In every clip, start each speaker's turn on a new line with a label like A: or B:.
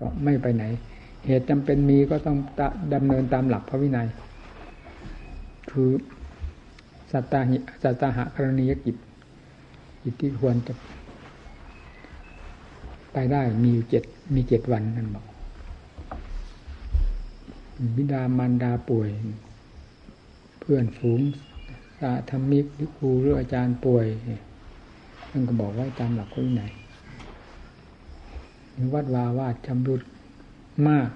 A: ก็ไม่ไปไหน เหตุจำเป็นมีก็ต้องดำเนินตามหลักพระวินัย คือสัตตาหิสัตตาหะกรณียกิจกิจที่ควรจะไปได้มีอยู่เจ็ดมีเจ็ดวันนั่นบอกบิดามารดาป่วย เพื่อนฝูงสาธรรมิกหรือครูหรืออาจารย์ป่วยท่านก็บอกไว้ตามหลักวินั ยวัดวาวาดชำรุดมาก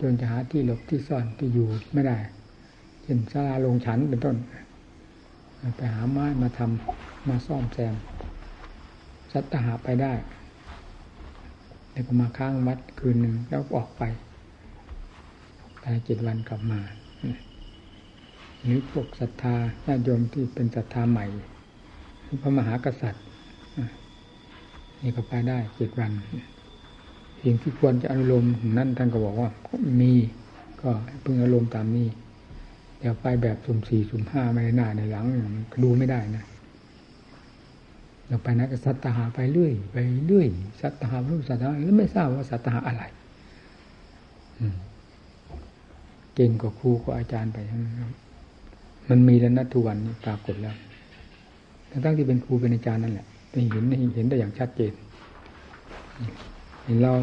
A: จนจะหาที่หลบที่ซ่อนที่อยู่ไม่ได้เช่นศาลาลงฉันเป็นต้น ไปหาไม้มาทำมาซ่อมแซมสัตหาไปได้แล้วก็มาค้างวัดคืนหนึ่งแล้วออกไปภายเจ็ดวันกลับมาหรือพวกศรัทธาญาติโยมที่เป็นศรัทธาใหม่พระมหากษัตริย์ นี่ก็ไปได้เจ็ดวันสิ่งที่ควรจะอนุโลมนั่นท่านก็บอกว่ามีก็พึงอารมณ์ตามนี้เดี๋ยวไปแบบสุ่มสี่สุ่มห้าไม่ได้หน้าในหลังมันดูไม่ได้นะเราไปนักสัตหาไปเรื่อยไปเรื่อยสัตหารู้สัตหาแล้วไม่ทราบว่าสัตหาอะไรเก่งกว่าครูกว่าอาจารย์ไปมันมีแล้วนัทุวันนี้ปรากฏแล้วทั้งที่เป็นครูเป็นอาจารย์นั่นแหละ เห็นเห็นได้อย่างชัดเจนเห็นเรา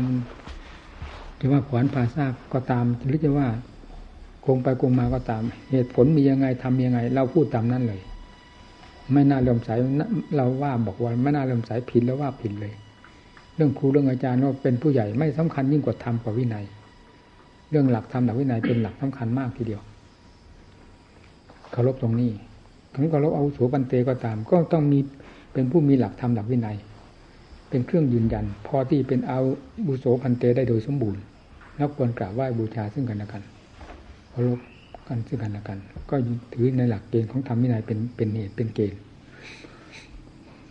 A: จะว่าขวานผ่าซากก็ตามหรือจะว่าคงไปคงมาก็ตาม เหตุผลมียังไงทำยังไง เราพูดตามนั้นเลย ไม่น่าเลื่อมใสเราว่าบอกว่าไม่น่าเลื่อมใสผิดแล้วว่าผิดเลย เรื่องครูเรื่องอาจารย์ว่าเป็นผู้ใหญ่ไม่สำคัญยิ่งกว่าธรรมกว่าวินัย เรื่องหลักธรรมหลักวินัยเป็นหลักสำคัญมากทีเดียวเคารพตรงนี้ถึงเคารพเอาวุโสปันเตก็ตาม ก็ต้องมี เป็นผู้มีหลักธรรมหลักวินัย เป็นเครื่องยืนยัน พอที่เป็นเอาบุโสพันเตได้โดยสมบูรณ์แล้วควรกราบไหว้บูชาซึ่งกันและกันเคารพกันซึ่งกันและกัน ก็ถือในหลักเกณฑ์ของธรรมวินัยเป็นเป็นเหตุเป็นเกณฑ์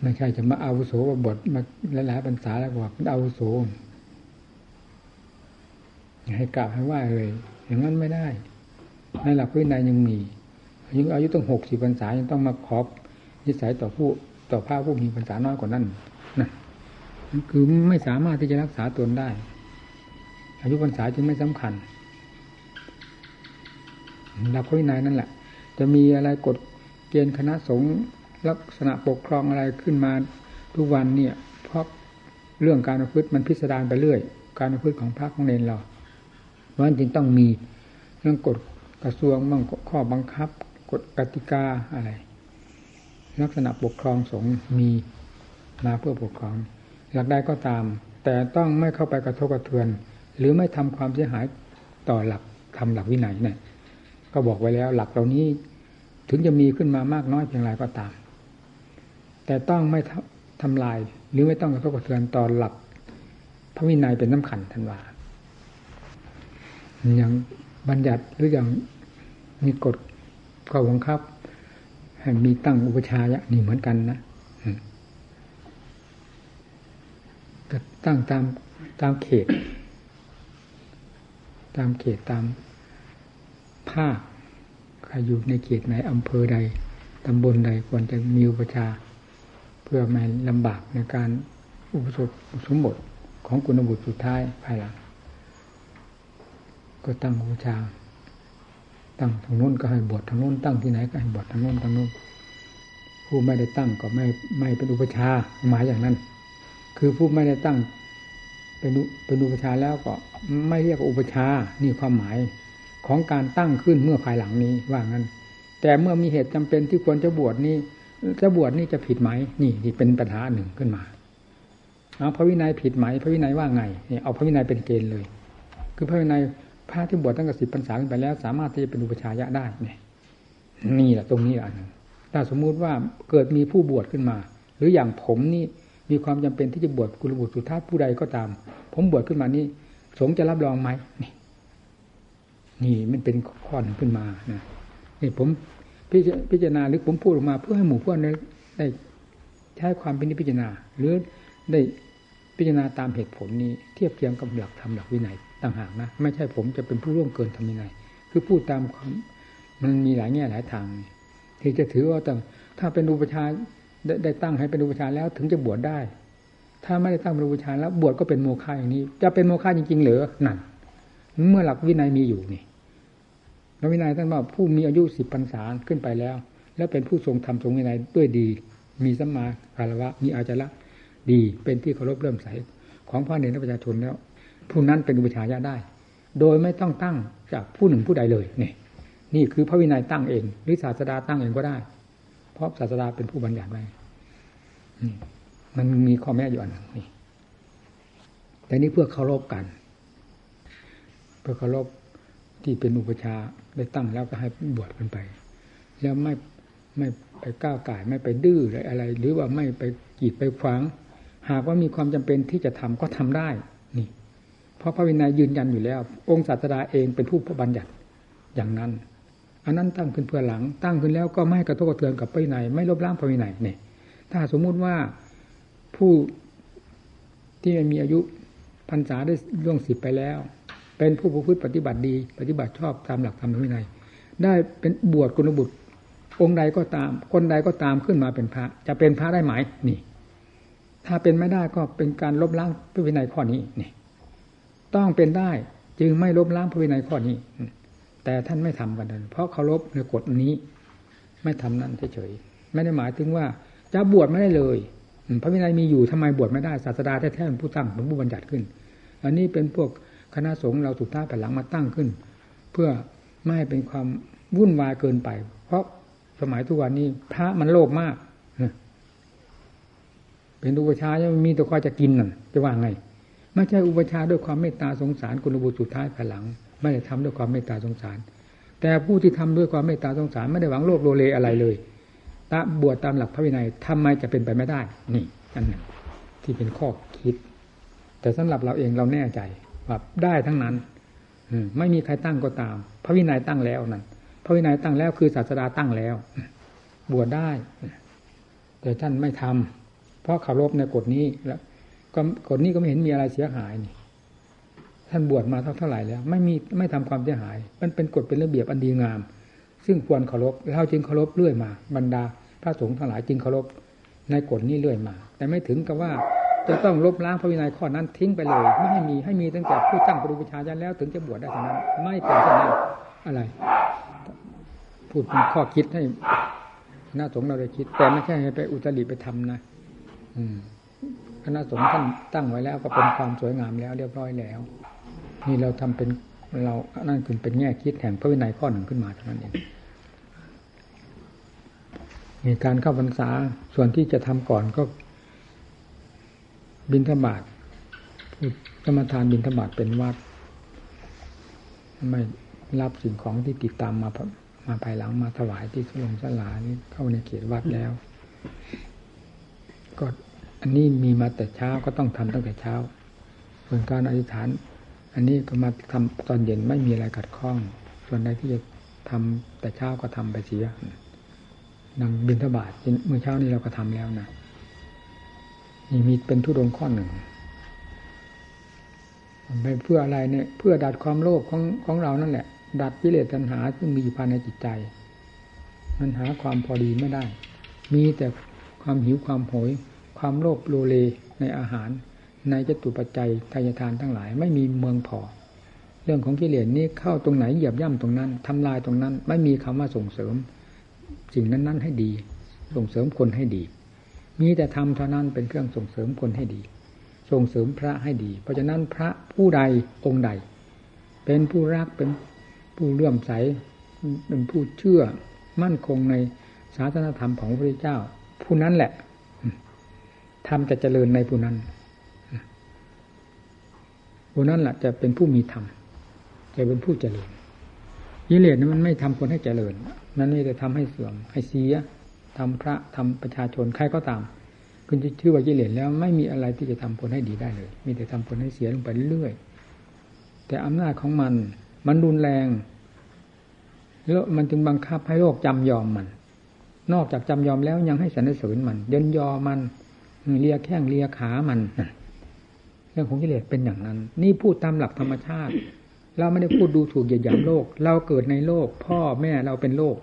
A: ไม่ใช่จะมาอาวุโสว่าบทมาหลายๆภาษาแล้วบอกเป็นอาวุโสให้กราบให้ไหว้เลย อย่างนั้นไม่ได้ในหลักวินัยยังมียังอายุต้องหกสิบพรรษายังต้องมาขอบนิสัยต่อผู้ ต่อพระผู้มีพรรษาน้อยกว่านั้นนะคือไม่สามารถที่จะรักษาตนได้ อายุพรรษาจึงไม่สำคัญหลักวินัยนั่นแหละ จะมีอะไรกฎเกณฑ์คณะสงฆ์ลักษณะปกครองอะไรขึ้นมาทุกวันเนี่ย เพราะเรื่องการประพฤติมันพิสดารไปเรื่อย การประพฤติของพระของเนรเราเพราะฉะนั้นจึงต้องมีเรื่องกฎกระทรวงบ้างข้อบังคับ กฎกติกาอะไร ลักษณะปกครองสงฆ์มีมาเพื่อปกครองหลักใดก็ตาม แต่ต้องไม่เข้าไปกระทบกระเทือน หรือไม่ทำความเสียหายต่อหลักทำหลักวินัยเนี่ยก็บอกไว้แล้วหลักเหล่านี้ถึงจะมีขึ้นมามากน้อยเพียงไรก็ตาม แต่ต้องไม่ทำลาย หรือไม่ต้องกระทบกระเทือนต่อหลัก พระวินัยเป็นน้ำขันทันว่าอย่างบัญญัติหรืออย่างมีกฎข้อบังคับ มีตั้งอุปชายะนี่เหมือนกันนะก็ตั้งตามตามเขต ตามเขตตามภาคใครอยู่ในเขตไหนอำเภอใดตำบลใดควรจะมีอุปชา เพื่อไม่ลำบากในการอุปสมสมบทของกุณบุตรสุดท้ายภายหลังก็ตั้งอุปชา ตั้งทางโน้นก็ให้บวชทางโน้นตั้งที่ไหนก็ให้บวชทางโน้นทางโน้นผู้ไม่ได้ตั้งก็ไม่ไม่เป็นอุปชาหมายอย่างนั้น คือผู้ไม่ได้ตั้ง เป็นเป็นอุปชาแล้วก็ไม่เรียกอุปชานี่ความหมายของการตั้งขึ้นเมื่อภายหลังนี้ว่างั้น แต่เมื่อมีเหตุจำเป็นที่ควรจะบวชนี่จะบวชนี่จะผิดไหมนี่ที่เป็นปัญหาหนึ่งขึ้นมาเอาพระวินัยผิดไหม พระวินัยว่าไงนี่เอาพระวินัยเป็นเกณฑ์เลย คือพระวินัย พระที่บวชตั้งแต่สิบพรรษาขึ้นไปแล้ว สามารถที่จะเป็นอุปชายะได้เนี่ยนี่แหละตรงนี้อันหนึ่งถ้าสมมุติว่าเกิดมีผู้บวชขึ้นมา หรืออย่างผมนี่มีความจำเป็นที่จะบวชกุลบุตรสุทัศผู้ใดก็ตาม ผมบวชขึ้นมานี่สงจะรับรองไหมนี่นี่มันเป็นข้อหนึ่งขึ้นมานะนี่ผมพิจารณาหรือผมพูดออกมาเพื่อให้หมู่เพื่อนได้ใช้ความเป็นพิจารณา หรือได้พิจารณาตามเหตุผลนี้เทียบเทียงกับหลักธรรมหลักวินัย ต่างหากนะ ไม่ใช่ผมจะเป็นผู้ร่วงเกินทำยังไงคือพูดตามความมันมีหลายแง่หลายทางที่จะถือว่าต้งถ้าเป็นอุปชาได้ตั้งให้เป็นอุปชาแล้วถึงจะบวชได้ ถ้าไม่ได้ตั้งเป็นบูชาแล้วบวชก็เป็นโมฆะอย่างนี้ จะเป็นโมฆะจริงๆหรือนั่นเมื่อหลักวินัยมีอยู่นี่พระวินัยท่านว่าผู้มีอายุสิบพรรษาขึ้นไปแล้ว แล้วเป็นผู้ทรงธรรมทรงวินัยด้วยดี มีสัมมาคารวะมีอาจาระดีเป็นที่เคารพเริ่มใสของพระเนรประชาชนแล้ว ผู้นั้นเป็นอุปชายะได้ โดยไม่ต้องตั้งจากผู้หนึ่งผู้ใดเลยนี่นี่คือพระวินัยตั้งเอง หรือศาสดาตั้งเองก็ได้ เพราะศาสดาเป็นผู้บัญญัติไว้มันมีข้อแม้อยู่อันหนึ่งนี่แต่นี้เพื่อเคารพกัน เพื่อเคารพที่เป็นอุปชาได้ตั้งแล้วก็ให้บวชกันไป แล้วไม่ไม่ไปก้าวไก่ไม่ไปดื้ออะไร หรือว่าไม่ไปกีดไปขวาง หากว่ามีความจำเป็นที่จะทำก็ทำได้ ราะพระวินัยยืนยันอยู่แล้ว องค์ศาสดาเองเป็นผู้บัญญัติอย่างนั้น อันนั้นตั้งขึ้นเพื่อหลัง ตั้งขึ้นแล้วก็ไม่กระทบกระเทือนกับพระวินัยไม่ลบล้างพระวินัยเนี่ยถ้าสมมุติว่าผู้ที่มีอายุพรรษาได้ล่วงสิบไปแล้ว เป็นผู้ประพฤติปฏิบัติดี ปฏิบัติชอบตามหลักธรรมวินัย ได้เป็นบวชกุลบุตร องค์ใดก็ตาม คนใดก็ตามขึ้นมาเป็นพระ จะเป็นพระได้ไหมนี่ ถ้าเป็นไม่ได้ก็เป็นการลบล้างพระวินัยข้อนี้นี่ ต้องเป็นได้ จึงไม่ลบล้างพระวินัยข้อนี้ แต่ท่านไม่ทำกันเลยเพราะเคารพในกฎนี้ ไม่ทำนั้นเฉยๆไม่ได้หมายถึงว่า จะบวชไม่ได้เลยพระวินัยมีอยู่ทำไมบวชไม่ได้ศาสดาแท้ๆเป็นผู้ตั้งเป็นผู้บัญญัติขึ้น อันนี้เป็นพวกคณะสงฆ์เราสุดท้ายไปหลังมาตั้งขึ้น เพื่อไม่ให้เป็นความวุ่นวายเกินไป เพราะสมัยทุกวันนี้พระมันโลภมาก เป็นอุปชายังมีแต่คอยจะกินนั่นจะว่าไง ไม่ใช่อุปชาด้วยความเมตตาสงสารคุณบุตรสุดท้ายภายหลัง ไม่ได้ทำด้วยความเมตตาสงสาร แต่ผู้ที่ทำด้วยความเมตตาสงสารไม่ได้หวังโลภโลเลอะไรเลยตาบวชตามหลักพระวินัยทำไมจะเป็นไปไม่ได้ นี่อันนึ่งที่เป็นข้อคิด แต่สำหรับเราเองเราแน่ใจว่าได้ทั้งนั้นไม่มีใครตั้งก็ตาม พระวินัยตั้งแล้วนั่นพระวินัยตั้งแล้วคือศาสดาตั้งแล้ว บวชได้ แต่ท่านไม่ทำเพราะขับรบในกฎนี้แล้ว ก็กฎนี้ก็ไม่เห็นมีอะไรเสียหายนี่ท่านบวชมาเท่าเท่าไหร่แล้ว ไม่มีไม่ทำความเสียหาย มันเป็นกฎเป็นระเบียบอันดีงาม ซึ่งควรเคารพเราจึงเคารพเรื่อยมา บรรดา พระสงฆ์ทั้งหลายจึงเคารพในกฎนี้เรื่อยมา แต่ไม่ถึงกับว่าจะต้องลบล้างพระวินัยข้อนั้นทิ้งไปเลย ไม่ให้มีให้มีตั้งแต่ผู้ตั้งปรุปชาญาแล้ว ถึงจะบวชได้เท่านั้น ไม่เป็นเช่นนั้นอะไร พูดเป็นข้อคิดให้คณะสงฆ์เราได้คิด แต่ไม่ใช่ให้ไปอุตริไปทำนะ อืม คณะสงฆ์ท่านตั้งไว้แล้วก็เป็นความสวยงามแล้ว เรียบร้อยแล้ว นี่เราทำเป็นเรานั่นคือเป็นแง่คิดแห่งพระวินัยข้อหนึ่งขึ้นมาเท่านั้นเองมีการเข้าพรรษาส่วนที่จะทำก่อนก็ บินธบาตสมทานบินธบาตเป็นวัดไม่รับสิ่งของที่ติดตามมามาภายหลังมาถวายที่สลงสลานี่เข้าในเขตวัดแล้ว ก็ อันนี้มีมาแต่เช้าก็ต้องทำตั้งแต่เช้าส่วนการอธิษฐาน อันนี้ก็มาทำตอนเย็นไม่มีอะไรขัดข้อง ส่วนใดที่จะทำแต่เช้าก็ทำไปเสียนังบินทบาทเมื่อเช้านี้เราก็ทำแล้วนะนี่มีเป็นทุดงข้อหนึ่งไปเพื่ออะไรเนี่ย เพื่อดัดความโลภของของเรานั่นแหละ ดัดวิเลตัญหาซึ่งมีอยู่ภายในจิตใจ มันหาความพอดีไม่ได้ มีแต่ความหิวความโหย ความโลภโลเลในอาหาร ในจตุปัจจัยทายทานทั้งหลาย ไม่มีเมืองพอ เรื่องของกิเลสนี้เข้าตรงไหนเหยียบย่ำตรงนั้นทำลายตรงนั้น ไม่มีคำว่าส่งเสริม สิ่งนั้น ๆ ให้ดี ส่งเสริมคนให้ดี มีแต่ทำเท่านั้นเป็นเครื่องส่งเสริมคนให้ดี ส่งเสริมพระให้ดี เพราะฉะนั้นพระผู้ใดองค์ใด เป็นผู้รักเป็นผู้เลื่อมใสเป็นผู้เชื่อมั่นคงในศาสนธรรมของพระพุทธเจ้า ผู้นั้นแหละ ทำจะเจริญในผู้นั้นผู้นั้นแหละจะเป็นผู้มีธรรมจะเป็นผู้เจริญยิเลสนั้นมันไม่ทำคนให้เจริญนั่นนี่จะทำให้เสื่อมให้เสียทำพระทำประชาชนใครก็ตามคุณจะชื่อว่ากิเลสแล้วไม่มีอะไรที่จะทำคนให้ดีได้เลย มีแต่ทำคนให้เสียลงไปเรื่อยๆแต่อำนาจของมัน มันรุนแรงแล้วมันจึงบังคับให้โลกจำยอมมัน นอกจากจำยอมแล้วยังให้สรรเสริญมันยนยอมัน เลียแข้งเลียขามันเรื่องของกิเลสเป็นอย่างนั้น นี่พูดตามหลักธรรมชาติ เราไม่ได้พูดดูถูกเหยียดหยามโลก เราเกิดในโลก พ่อแม่เราเป็นโลก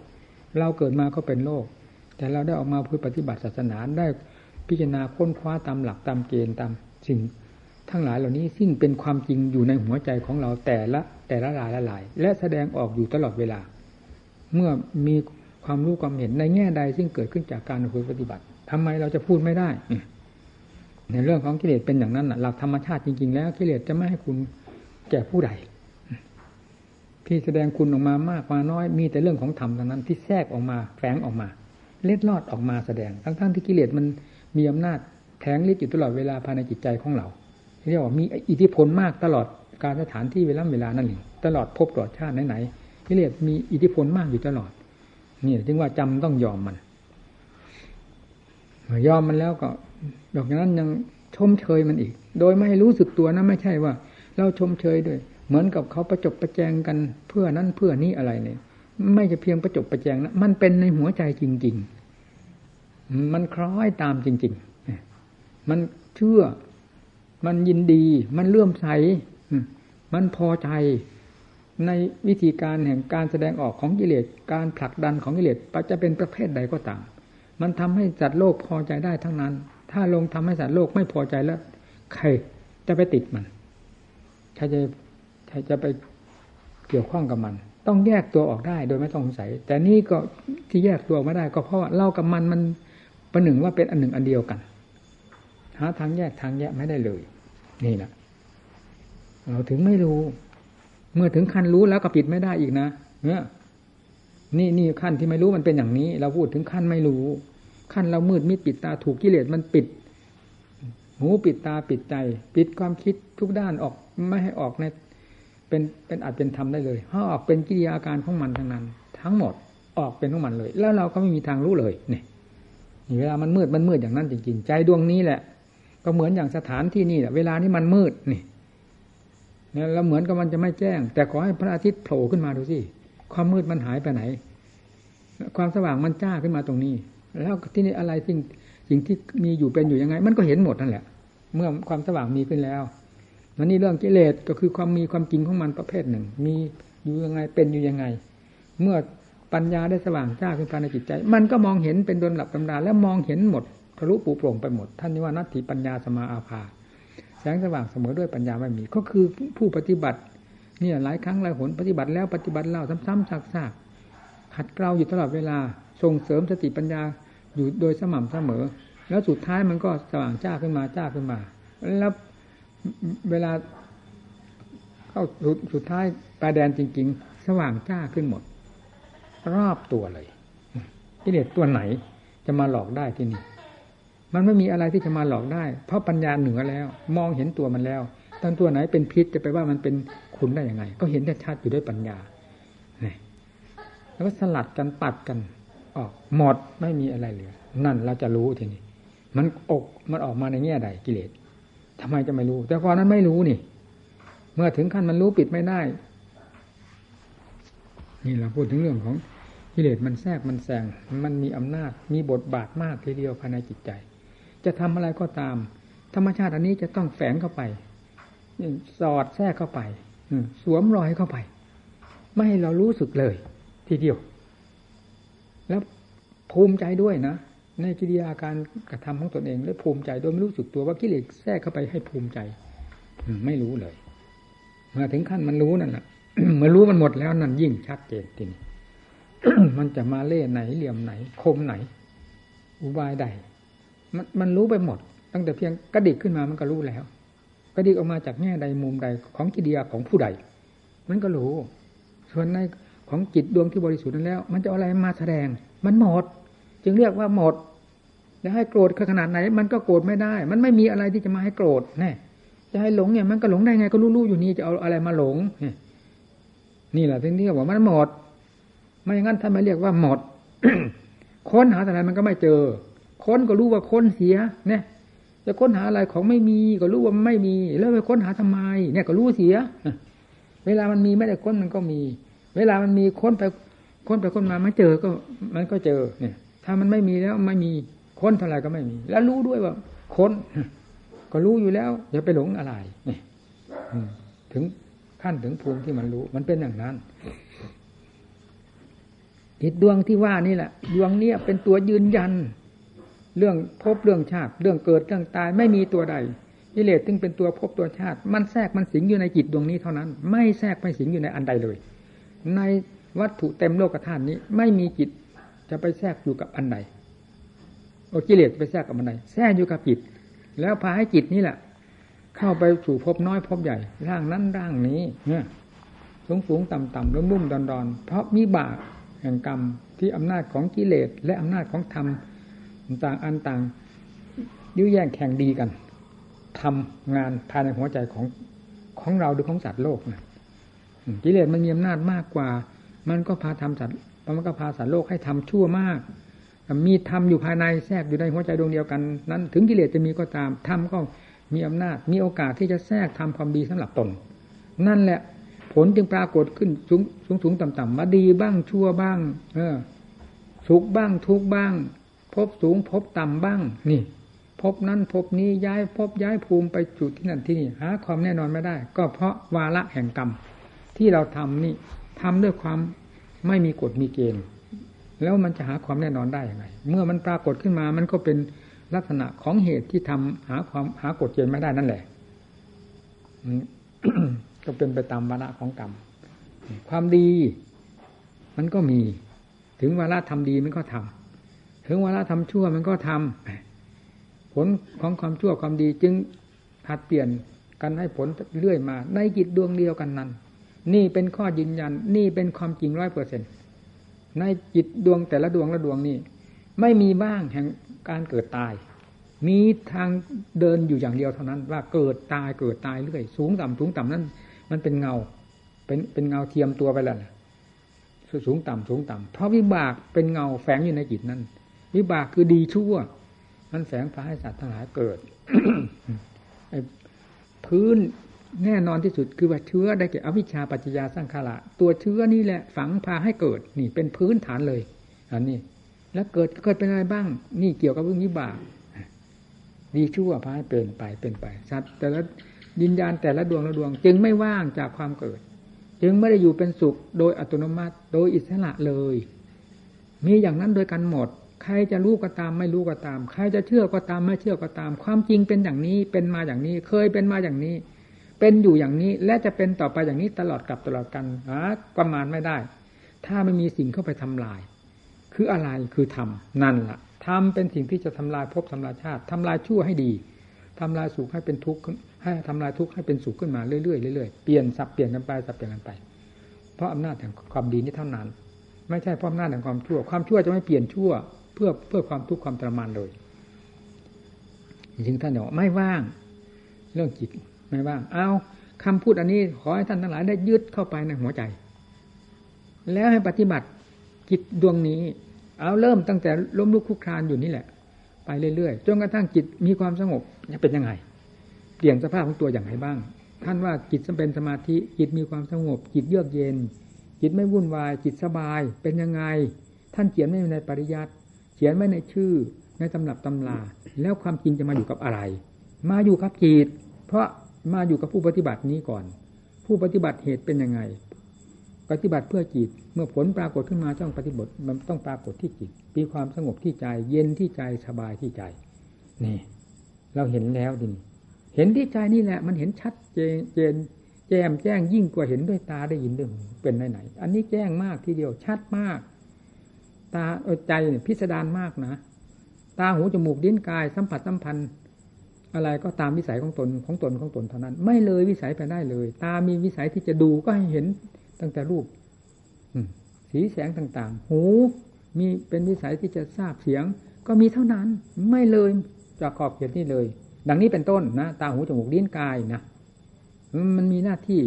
A: เราเกิดมาก็เป็นโลก แต่เราได้ออกมาพูดปฏิบัติศาสนาได้พิจารณาค้นคว้าตามหลักตามเกณฑ์ตามสิ่ง ทั้งหลายเหล่านี้ซึ่งเป็นความจริงอยู่ในหัวใจของเราแต่ละแต่ละรายละลาย และแสดงออกอยู่ตลอดเวลา เมื่อมีความรู้ความเห็นในแง่ใดซึ่งเกิดขึ้นจากการปฏิบัติทำไมเราจะพูดไม่ได้ ในเรื่องของกิเลสเป็นอย่างนั้นหลักธรรมชาติจริง ๆ แล้วกิเลสจะไม่ให้คุณแก่ผู้ใดที่แสดงคุณออกมามากมาน้อย มีแต่เรื่องของธรรมทั้งนั้นที่แทรกออกมาแฝงออกมา เล็ดลอดออกมาแสดง ทั้งๆที่กิเลสมันมีอำนาจแทงฤทธิ์อยู่ตลอดเวลาภายในจิตใจของเราเรียกว่ามีอิทธิพลมากตลอดการสถานที่เวลาเวลานั่นเองตลอดพบตลอดชาติไหนๆกิเลสมีอิทธิพลมากอยู่ตลอดนี่จึงว่าจำต้องยอมมันยอมมันแล้วก็ ดอกนั้นยังชมเชยมันอีก โดยไม่รู้สึกตัวนะไม่ใช่ว่า เราชมเชยด้วย เหมือนกับเขาประจบประแจงกันเพื่อนั้นเพื่อนี้อะไรเนี่ย ไม่จะเพียงประจบประแจงนะมันเป็นในหัวใจจริง ๆ มันคล้อยตามจริง ๆ มันเชื่อ มันยินดี มันเลื่อมใส มันพอใจ ในวิธีการแห่งการแสดงออกของกิเลส การผลักดันของกิเลสจะเป็นประเภทใดก็ตาม มันทำให้สัตว์โลกพอใจได้ทั้งนั้น ถ้าลงทำให้สัตว์โลกไม่พอใจแล้ว ใครจะไปติดมันใครจะใครจะไปเกี่ยวข้องกับมัน ต้องแยกตัวออกได้โดยไม่ต้องสงสัย แต่นี่ก็ที่แยกตัวไม่ได้ ก็เพราะเล่ากับมันมันประหนึ่งว่าเป็นอันหนึ่งอันเดียวกัน หาทางแยกทางแยกไม่ได้เลย นี่นะเราถึงไม่รู้ เมื่อถึงขั้นรู้แล้วก็ปิดไม่ได้อีกนะเนี่ยนี่นี่ขั้นที่ไม่รู้มันเป็นอย่างนี้ เราพูดถึงขั้นไม่รู้ ขั้นเรามืดมิดปิดตาถูกกิเลสมันปิด หูปิดตาปิดใจ ปิดความคิดทุกด้านออกไม่ให้ออกในเป็นเป็นอาจเป็นธรรมได้เลยถ้าออกเป็นกิริยาการของมันทั้งนั้น ทั้งหมดออกเป็นของมันเลย แล้วเราก็ไม่มีทางรู้เลยเนี่ยเวลามันมืดมันมืดอย่างนั้นจริงๆ ใจดวงนี้แหละ ก็เหมือนอย่างสถานที่นี่แหละเวลานี้มันมืดนี่เนี่ยเราเหมือนกับมันจะไม่แจ้ง แต่ขอให้พระอาทิตย์โผล่ขึ้นมาดูสิความมืดมันหายไปไหน ความสว่างมันจ้าขึ้นมาตรงนี้ แล้วที่นี่อะไรสิ่งสิ่งที่มีอยู่เป็นอยู่ยังไง มันก็เห็นหมดนั่นแหละ เมื่อความสว่างมีขึ้นแล้วมันนี่เรื่องกิเลสก็คือความมีความจริงของมันประเภทหนึ่ง มีอยู่ยังไงเป็นอยู่ยังไง เมื่อปัญญาได้สว่างจ้าขึ้นภายในจิตใจ มันก็มองเห็นเป็นโดนหลับตำราแล้วมองเห็นหมดทะลุปูโปร่งไปหมด ท่านนี้ว่านัตถิปัญญาสมาอาภาแสงสว่างเสมอด้วยปัญญาไม่มี ก็คือผู้ปฏิบัติ เนี่ยหลายครั้งหลายหนปฏิบัติแล้วปฏิบัติเล่าซ้ำๆซากๆขัดเกลาอยู่ตลอดเวลาส่งเสริมสติปัญญา อยู่โดยสม่ำเสมอ แล้วสุดท้ายมันก็สว่างจ้าขึ้นมาจ้าขึ้นมา แล้วเวลาเข้าสุดสุดท้ายปลายแดนจริง ๆ สว่างจ้าขึ้นหมด รอบตัวเลยกิเลสตัวไหนจะมาหลอกได้ที่นี่ มันไม่มีอะไรที่จะมาหลอกได้ เพราะปัญญาเหนือแล้ว มองเห็นตัวมันแล้วตั้งตัวไหนเป็นพิษจะไปว่ามันเป็นคุณได้ยังไง ก็เห็นชัดอยู่ด้วยปัญญาแล้วก็สลัดกันปัดกัน ออกหมดไม่มีอะไรเหลือ นั่นเราจะรู้ทีนี้ มันอกมันออกมาในแง่ใดกิเลสทำไมจะไม่รู้ แต่ก่อนนั้นไม่รู้นี่ เมื่อถึงขั้นมันรู้ปิดไม่ได้ นี่เราพูดถึงเรื่องของกิเลสมันแทรกมันแซงมันมีอำนาจ มีบทบาทมากทีเดียวภายในจิตใจ จะทำอะไรก็ตาม ธรรมชาติอันนี้จะต้องแฝงเข้าไปสอดแทรกเข้าไปสวมรอยเข้าไป ไม่ให้เรารู้สึกเลย ทีเดียว แล้วภูมิใจด้วยนะในกิริยาการกระทำของตนเอง และภูมิใจโดยไม่รู้สึกตัวว่ากิเลสแทรกเข้าไปให้ภูมิใจไม่รู้เลย มาถึงขั้นมันรู้นั่นแหละเมื่อรู้มันหมดแล้วนั่นยิ่งชัดเจนทีนี้มันจะมาเล่ไหนเหลี่ยมไหน คมไหน อุบายใด มันมันรู้ไปหมด ตั้งแต่เพียงกระดิกขึ้นมามันก็รู้แล้วกระดิกออกมาจากแง่ใดมุมใดของกิเดียของผู้ใด มันก็รู้ ส่วนใน ของจิตดวงที่บริสุทธิ์นั้นแล้ว มันจะอะไรมาแสดง มันหมด จึงเรียกว่าหมดจะให้โกรธขนาดไหน มันก็โกรธไม่ได้ มันไม่มีอะไรที่จะมาให้โกรธแน่จะให้หลงเนี่ยมันก็หลงได้ไงก็รู้ๆอยู่นี่จะเอาอะไรมาหลง นี่แหละที่เรียกว่ามันหมด ไม่อย่างนั้นถ้านไม่เรียกว่าหมดค้นหาอะไรมันก็ไม่เจอ ค้นก็รู้ว่าค้นเสีย เนี่ยจะค้นหาอะไรของไม่มีก็รู้ว่าไม่มี แล้วไปค้นหาทำไม เนี่ยก็รู้เสีย เวลามันมีไม่ได้ค้นมันก็มี เวลามันมีค้นไปค้นไปค้นมาไม่เจอก็ มันก็เจอเนี่ย ถ้ามันไม่มีแล้วไม่มีค้นเท่าไหร่ก็ไม่มี แล้วรู้ด้วยว่าค้น ก็รู้อยู่แล้วอย่าไปหลงอะไรเนี่ยถึงขั้นถึงภูมิที่มันรู้ มันเป็นอย่างนั้นจิตดวงที่ว่านี่แหละดวงเนี้ยเป็นตัวยืนยัน เรื่องพบเรื่องชาติ เรื่องเกิดเรื่องตายไม่มีตัวใดกิเลสจึงเป็นตัวพบตัวชาติ มันแทรกมันสิงอยู่ในจิตดวงนี้เท่านั้น ไม่แทรกไม่สิงอยู่ในอันใดเลย ในวัตถุเต็มโลกธาตุนี้ ไม่มีจิตจะไปแทรกอยู่กับอันใดโอกิเลสไปแทรกกับอันใดแทรกอยู่กับจิต แล้วพาให้จิตนี่แหละ เข้าไปสู่พบน้อยพบใหญ่ ร่างนั้นร่างนี้เนี่ยสูงสูงต่ำต่ำรุ่มรุ่มดอนดอนเพราะมีบาปแห่งกรรมที่อำนาจของกิเลสและอำนาจของธรรมต่างอันต่างยื้อแย่งแข่งดีกันทำงานภายในหัวใจของของเราหรือของสัตว์โลกนะ กิเลสมันมีอำนาจมากกว่า มันก็พาทำสัตว์มันก็พาสัตว์โลกให้ทำชั่วมาก มีธรรมอยู่ภายในแทรกอยู่ในหัวใจดวงเดียวกันนั้น ถึงกิเลสจะมีก็ตามธรรมก็มีอำนาจ มีโอกาสที่จะแทรกทำความดีสำหรับตน นั่นแหละ ผลจึงปรากฏขึ้นสูงสูงสูงต่ำต่ำมาดีบ้างชั่วบ้าง เออ สุขบ้างทุกบ้าง พบสูงพบต่ำบ้าง นี่ พบนั้นพบนี้ย้ายพบย้ายภูมิไปจุดที่นั่นที่นี่หาความแน่นอนไม่ได้ ก็เพราะวาระแห่งกรรม ที่เราทำนี่ทำด้วยความไม่มีกฎมีเกณฑ์แล้วมันจะหาความแน่นอนได้อยังไงเมื่อมันปรากฏขึ้นมามันก็เป็นลักษณะของเหตุที่ทำหาความหากฎเกณฑ์ไม่ได้นั่นแหละก็เป็นไปตามวาระของกรรม ความดี มันก็มี ถึงวาระทำดีมันก็ทำถึงวาระทำชั่วมันก็ทำผลของความชั่วความดีจึงผัดเปลี่ยนกันให้ผลเรื่อยมา ในจิตดวงเดียวกันนั้น นี่เป็นข้อยืนยัน นี่เป็นความจริงร้อยเปอร์เซ็นในจิตดวงแต่ละดวงละดวงนี่ไม่มีบ้างแห่งการเกิดตาย มีทางเดินอยู่อย่างเดียวเท่านั้น ว่าเกิดตายเกิดตายเรื่อยสูงต่ำสูงต่ำนั้น มันเป็นเงา เป็นเป็นเงาเทียมตัวไปแล้วสูงต่ำสูงต่ำเพราะวิบากเป็นเงาแฝงอยู่ในจิตนั้น วิบากคือดีชั่วมันแฝงพาให้สัตว์ทั้งหลายเกิดพื้น แน่นอนที่สุดคือว่าเชื้อได้แก่อวิชชาปัจจยาสร้างขาระตัวเชื้อนี่แหละฝังพาให้เกิดนี่เป็นพื้นฐานเลย อันนี้ แล้วเกิดเกิดเป็นอะไรบ้าง นี่เกี่ยวกับเรื่องวิบากดีชั่วพาให้เป็นไปเป็นไปสัตว์แต่ละดินญาณแต่ละดวงละดวง จึงไม่ว่างจากความเกิด จึงไม่ได้อยู่เป็นสุขโดยอัตโนมัติโดยอิสระเลย มีอย่างนั้นโดยกันหมด ใครจะรู้ก็ตามไม่รู้ก็ตาม ใครจะเชื่อก็ตามไม่เชื่อก็ตาม ความจริงเป็นอย่างนี้เป็นมาอย่างนี้ เคยเป็นมาอย่างนี้ เป็นอยู่อย่างนี้และจะเป็นต่อไปอย่างนี้ตลอดกับตลอดกันหาประมาณไม่ได้ ถ้าไม่มีสิ่งเข้าไปทำลาย คืออะไรคือธรรมนั่นละ่ะธรรมเป็นสิ่งที่จะทำลายภพทำลายชาติทำลายชั่วให้ดีทำลายสุขให้เป็นทุกข์ให้ทำลายทุกข์ให้เป็นสุขขึ้นมาเรื่อยๆเรื่อยๆเปลี่ยนสับเปลี่ยนกันไปสับเปลี่ยนกันไป เพราะอำนาจแห่งความดีนี้เท่านั้น ไม่ใช่เพราะอำนาจแห่งความชั่ว ความชั่วจะไม่เปลี่ยนชั่ว เพื่อเพื่อความทุกข์ความทรมานเลยจริงท่านบอกไม่ว่าง เรื่องจิต ไม่ว่าง เอาคำพูดอันนี้ขอให้ท่านทั้งหลายได้ยึดเข้าไปในหัวใจ แล้วให้ปฏิบัติจิตดวงนี้ เอาเริ่มตั้งแต่ล้มลุกคุกคลานอยู่นี่แหละ ไปเรื่อยๆจนกระทั่งจิตมีความสงบจะเป็นยังไง เปลี่ยนสภาพของตัวอย่างไรบ้าง ท่านว่าจิตเป็นสมาธิจิตมีความสงบ จิตเยือกเย็น จิตไม่วุ่นวาย จิตสบายเป็นยังไง ท่านเขียนไม่ในปริยัติเขียนไว้ในชื่อในตำรับตำราแล้วความจริงจะมาอยู่กับอะไร มาอยู่กับจิต เพราะ มาอยู่กับผู้ปฏิบัตินี้ก่อน ผู้ปฏิบัติเหตุเป็นยังไง ปฏิบัติเพื่อจิต เมื่อผลปรากฏขึ้นมาต้องปฏิบัติมันต้องปรากฏที่จิตมีความสงบที่ใจ เย็นที่ใจสบายที่ใจนี่ เราเห็นแล้วดิเห็นที่ใจนี่แหละ มันเห็นชัดเจนเจนแจ่มแจ้งยิ่งกว่าเห็นด้วยตาได้ยินด้วยหูเป็นไหนไหนอันนี้แจ้งมากทีเดียวชัดมาก ตาใจเนี่ยพิสดารมากนะตาหูจมูกดิ้นกายสัมผัสสัมพันธ์ อะไรก็ตามวิสัยของตนของตนของตนเท่านั้น ไม่เลยวิสัยไปได้เลย ตามีวิสัยที่จะดูก็ให้เห็นตั้งแต่รูปสีแสงต่างๆ หูมีเป็นวิสัยที่จะทราบเสียง ก็มีเท่านั้น ไม่เลยจากขอบเขตนี้เลย ดังนี้เป็นต้นนะตาหูจมูกลิ้นกายนะมันมีหน้าที่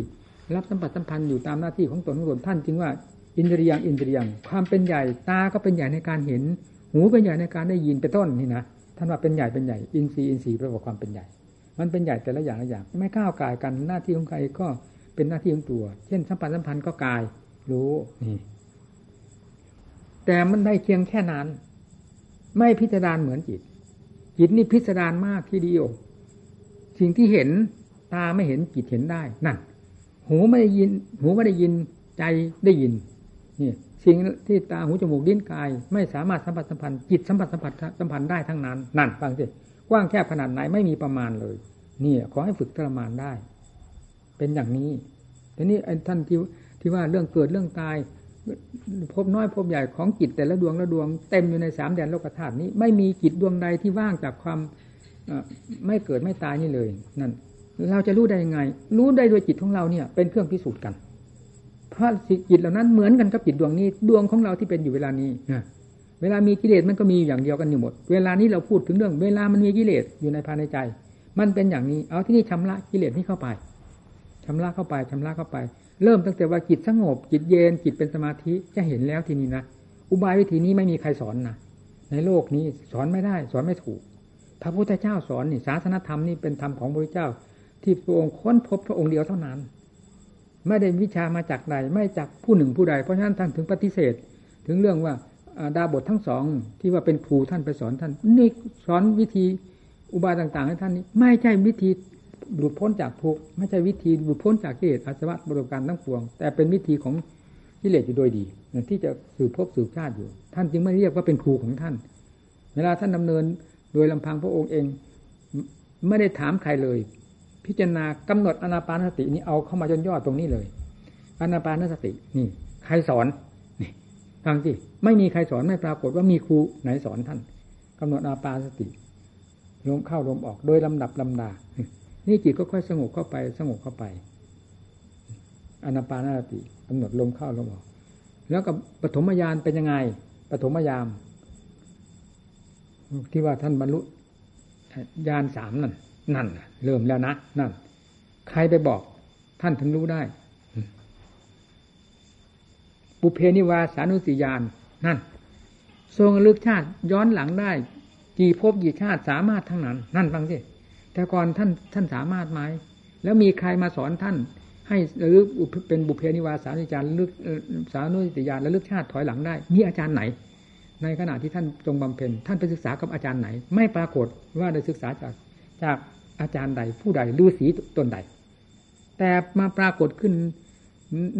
A: รับสัมผัสสัมพันธ์อยู่ตามหน้าที่ของตนของตนท่านจึงว่าอินทรียังอินทรียังความเป็นใหญ่ตาก็เป็นใหญ่ในการเห็น หูเป็นใหญ่ในการได้ยินเป็นต้นนี่นะ ท่านว่าเป็นใหญ่เป็นใหญ่ อินทรีย์อินทรีย์แปลว่าความเป็นใหญ่ มันเป็นใหญ่แต่ละอย่างละอย่าง ไม่ก้าวกายกันหน้าที่ของใครก็เป็นหน้าที่ของตัว เช่นสัมพันธ์สัมพันธ์ก็กายรู้นี่แต่มันได้เพียงแค่นั้น ไม่พิจารณาเหมือนจิต จิตนี่พิจารณามากที่เดียว สิ่งที่เห็นตาไม่เห็นจิตเห็นได้นั่นหูไม่ได้ยิน หูไม่ได้ยินใจได้ยินนี่ สิ่งที่ตาหูจมูกลิ้นกาย ไม่สามารถสัมผัสสัมพันธ์จิตสัมผัสสัมผัสสัมพันธ์ได้ทั้งนั้น นั่นฟังสิกว้างแคบขนาดไหนไม่มีประมาณเลยนี่ขอให้ฝึกทรมานได้ เป็นอย่างนี้ทีนี้ท่านที่ที่ว่าเรื่องเกิดเรื่องตายพบน้อยพบใหญ่ของจิตแต่ละดวงละดวงเต็มอยู่ในสามแดนโลกธาตุนี้ ไม่มีจิตดวงใดที่ว่างจากความไม่เกิดไม่ตายนี่เลยนั่นเราจะรู้ได้ยังไง รู้ได้โดยจิตของเราเนี่ย เป็นเครื่องพิสูจน์กัน เพราะจิตเหล่านั้นเหมือนกันกับจิตดวงนี้ ดวงของเราที่เป็นอยู่เวลานี้เวลามีกิเลสมันก็มีอย่างเดียวกันอยู่หมด เวลานี้เราพูดถึงเรื่อง เวลามันมีกิเลสอยู่ในภายในใจ มันเป็นอย่างนี้ เอาที่นี่ชำระกิเลสนี้เข้าไปชำระเข้าไปชำระเข้าไป เริ่มตั้งแต่ว่าจิตสงบ จิตเย็นจิตเป็นสมาธิจะเห็นแล้วทีนี้นะอุบายวิธีนี้ไม่มีใครสอนนะในโลกนี้สอนไม่ได้สอนไม่ถูก พระพุทธเจ้าสอนนี่ศาสนธรรมนี่เป็นธรรมของพระเจ้า ที่พระองค์ค้นพบพระองค์เดียวเท่านั้น ไม่ได้วิชามาจากใดไม่จากผู้หนึ่งผู้ใด เพราะฉะนั้นท่านถึงปฏิเสธ ถึงเรื่องว่าดาบททั้งสองที่ว่าเป็นครูท่านไปสอนท่านนี่สอนวิธีอุบายต่าง ๆ ให้ท่านนี้ ไม่ใช่วิธีหลุดพ้นจากทุกข์ไม่ใช่วิธีหลุดพ้นจากกิเลสอาสวะบริการทั้งปวง แต่เป็นวิธีของกิเลสอยู่โดยดี ที่จะสืบพบสืบชาติอยู่ ท่านจึงไม่เรียกว่าเป็นครูของท่าน เวลาท่านดำเนินโดยลำพังพระองค์เอง ไม่ได้ถามใครเลย พิจารณากำหนดอนาปานสตินี้เอาเข้ามาจนยอดตรงนี้เลยอนาปานสตินี่ใครสอนนี่ฟังสิไม่มีใครสอนไม่ปรากฏว่ามีครูไหนสอนท่านกำหนดอนาปานสติลมเข้าลมออกโดยลำดับลำดา นี่จิตก็ค่อยสงบเข้าไปสงบเข้าไปอนาปานสติกำหนดลมเข้าลมออก แล้วกับปฐมญาณเป็นยังไงปฐมยามที่ว่าท่านบรรลุญาณสามนั่น นั่นเริ่มแล้วนะนั่น ใครไปบอก ท่านถึงรู้ได้ ปุเพนิวาสานุสิยานนั่น ทรงลึกชาติย้อนหลังได้ กี่ภพกี่ชาติสามารถทั้งนั้น นั่นฟังสิแต่ก่อนท่านท่านสามารถไหมแล้วมีใครมาสอนท่าน ให้ลึกเป็นบุเพนิวาสานุสิยานลึกสานุสิยานและลึกชาติถอยหลังได้ มีอาจารย์ไหน ในขณะที่ท่านจงบำเพ็ญท่านไปศึกษากับอาจารย์ไหน ไม่ปรากฏว่าได้ศึกษาจาก จากอาจารย์ใดผู้ใดฤาษีตนใด แต่มาปรากฏขึ้น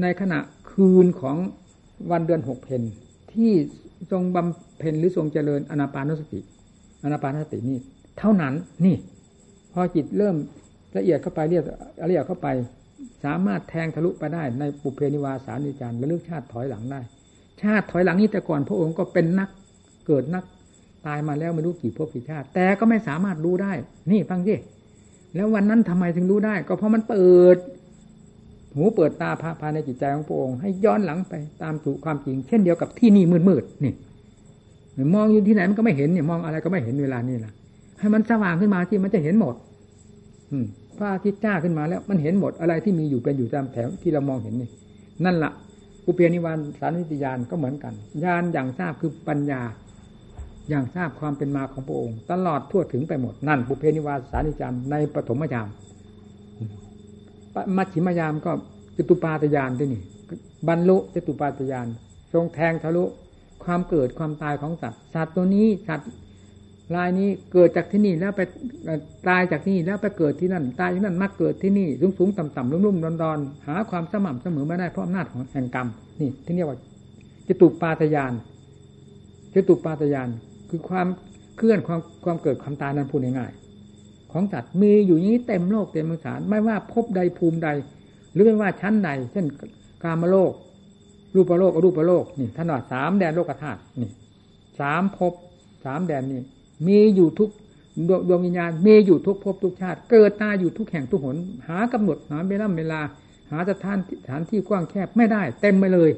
A: ในขณะคืนของวันเดือนหกเพนที่ทรงบำเพ็ญหรือทรงเจริญอนาปานสติอนาปานสตินี่เท่านั้นนี่ พอจิตเริ่มละเอียดเข้าไปเรียกละเอียดเข้าไป สามารถแทงทะลุไปได้ในปุเพนิวาสานิจารและเลือกชาติถอยหลังได้ ชาติถอยหลังนี้แต่ก่อนพระองค์ก็เป็นนักเกิดนัก ตายมาแล้วไม่รู้กี่ภพกี่ชาติ แต่ก็ไม่สามารถรู้ได้ นี่ฟังสิแล้ววันนั้นทำไมถึงรู้ได้ ก็เพราะมันเปิด หูเปิดตาภายในจิตใจของพระองค์ ให้ย้อนหลังไปตามสู่ความจริง เช่นเดียวกับที่นี่มืดมืดนี่มองอยู่ที่ไหนมันก็ไม่เห็นเนี่ยมองอะไรก็ไม่เห็นเวลานี้ละให้มันสว่างขึ้นมาที่มันจะเห็นหมด อืมพระอาทิตย์จ้าขึ้นมาแล้ว มันเห็นหมดอะไรที่มีอยู่เป็นอยู่ตามแถวที่เรามองเห็นนี่ นั่นละ่ะอุเปียนิวานสารนิติยานก็เหมือนกันญาณอย่างทราบคือปัญญา อย่างทราบความเป็นมาของพระองค์ ตลอดทั่วถึงไปหมดนั่นปุเพนิวาสานิจามในปฐมยามมัชฌิมยามก็จตุปาตยานที่นี่ บรรลุจตุปาตยาน ทรงแทงทะลุความเกิดความตายของสัตว์สัตว์ตัวนี้สัตว์ลายนี้เกิดจากที่นี่แล้วไปตายจากที่นี่แล้วไปเกิดที่นั่น ตายที่นั่นมาเกิดที่นี่สูงสูงต่ำต่ำรุ่มรุ่มดอนดอนหาความสม่ำเสมอไม่ได้เพราะอำนาจของแห่งกรรมนี่ที่เรียกว่าจตุปาตยานจตุปาตยาน คือความเคลื่อนความความเกิดความตายนั้นพูดง่ายๆของสัตว์มีอยู่อย่างนี้เต็มโลกเต็มสาร ไม่ว่าพบใดภูมิใด หรือไม่ว่าชั้นใดเช่นกามโลก รูปโลกอรูปโลกนี่ท่านว่าสามแดนโลกธาตุนี่สามภพสามแดนนี่มีอยู่ทุกดวงดวงวิญญาณมีอยู่ทุกภพทุกชาติ เกิดตายอยู่ทุกแห่งทุกหน หากำหนดหาเวลาเวลา หาสถานสถานที่กว้างแคบไม่ได้ เต็มไปเลย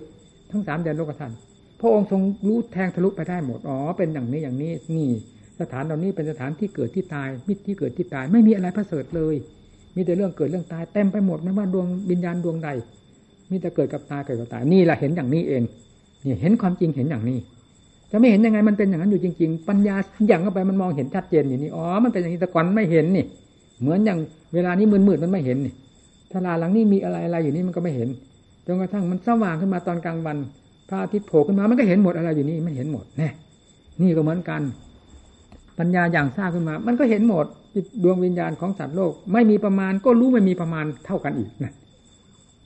A: ทั้งสามแดนโลกธาตุ พระองค์ทรงรู้แทงทะลุไปได้หมดอ๋อเป็นอย่างนี้อย่างนี้นี่สถานเหล่านี้เป็นสถานที่เกิดที่ตายมิตรที่เกิดที่ตาย ไม่มีอะไรประเสริฐเลย มีแต่เรื่องเกิดเรื่องตายเต็มไปหมดไม่ว่าดวงวิญญาณดวงใดมีแต่เกิดกับตายเกิดกับตายนี่แหละเห็นอย่างนี้เองนี่เห็นความจริงเห็นอย่างนี้จะไม่เห็นยังไงมันเป็นอย่างนั้นอยู่จริง ๆ ปัญญาอย่างเข้าไปมันมองเห็นชัดเจนอย่างนี้อ๋อมันเป็นอย่างนี้แต่ก่อนไม่เห็นนี่ เหมือนอย่างเวลานี้มืดๆมันไม่เห็นนี่ถ้าลาหลังนี้มีอะไรอะไรอยู่นี่มันก็ไม่เห็นจนกระทั่งมันสว่างขึ้นมาตอนกลางวัน พระอาทิตย์โผล่ขึ้นมา มันก็เห็นหมดอะไรอยู่นี่มันเห็นหมดแน่นี่ก็เหมือนกัน ปัญญาอย่างทราบขึ้นมา มันก็เห็นหมดดวงวิญญาณของสัตว์โลก ไม่มีประมาณก็รู้ไม่มีประมาณเท่ากันอีกนะ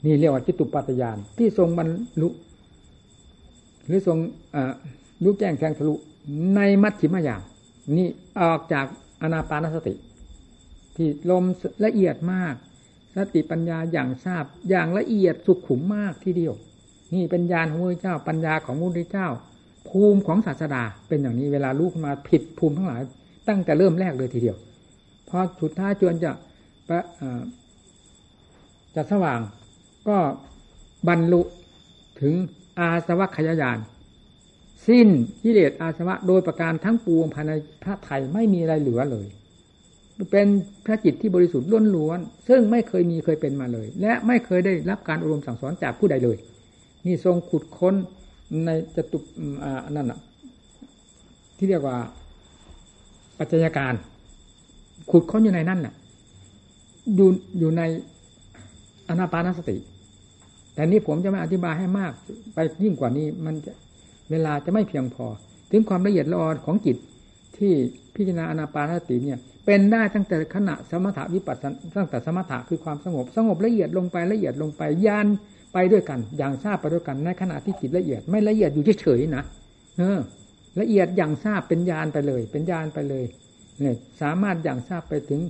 A: นี่เรียกว่าจิตุปัตยาน ที่ทรงบรรลุ หรือทรงรู้แจ้งแทงทะลุในมัชฌิมยามนี่ออกจากอนาปานสติ ที่ลมละเอียดมาก สติปัญญาอย่างทราบอย่างละเอียดสุขุมมากทีเดียว นี่เป็นญาณของพระเจ้า ปัญญาของพระเจ้า ภูมิของศาสดาเป็นอย่างนี้เวลาลูกมาผิดภูมิทั้งหลาย ตั้งแต่เริ่มแรกเลยทีเดียวพอสุดท้ายจวนจะจะสว่างก็บรรลุถึงอาสวัคยายานสิ้นกิเลสอาสวะโดยประการทั้งปวงภายในพระไทยไม่มีอะไรเหลือเลย เป็นพระจิตที่บริสุทธิ์ล้วนล้วนซึ่งไม่เคยมีเคยเป็นมาเลย และไม่เคยได้รับการอบรมสั่งสอนจากผู้ใดเลย นี่ทรงขุดค้นในจตุอ่านั่นอะ ที่เรียกว่า ปัจจัยการ ขุดค้นอยู่ในนั่นน่ะอยู่อยู่ในอนาปานสติ แต่นี้ผมจะไม่อธิบายให้มาก ไปยิ่งกว่านี้ มันจะเวลาจะไม่เพียงพอ ถึงความละเอียดละออของจิตที่พิจารณาอนาปานสติเนี่ย เป็นได้ตั้งแต่ขณะสมถะวิปัสสนตั้งแต่สมถะคือความสงบสงบละเอียดลงไปละเอียดลงไปยาน ไปด้วยกัน อย่างทราบไปด้วยกันในขณะที่จิตละเอียด ไม่ละเอียดอยู่เฉยๆนะเออ ละเอียดอย่างทราบเป็นญาณไปเลย เป็นญาณไปเลยเนี่ยสามารถอย่างทราบไปถึง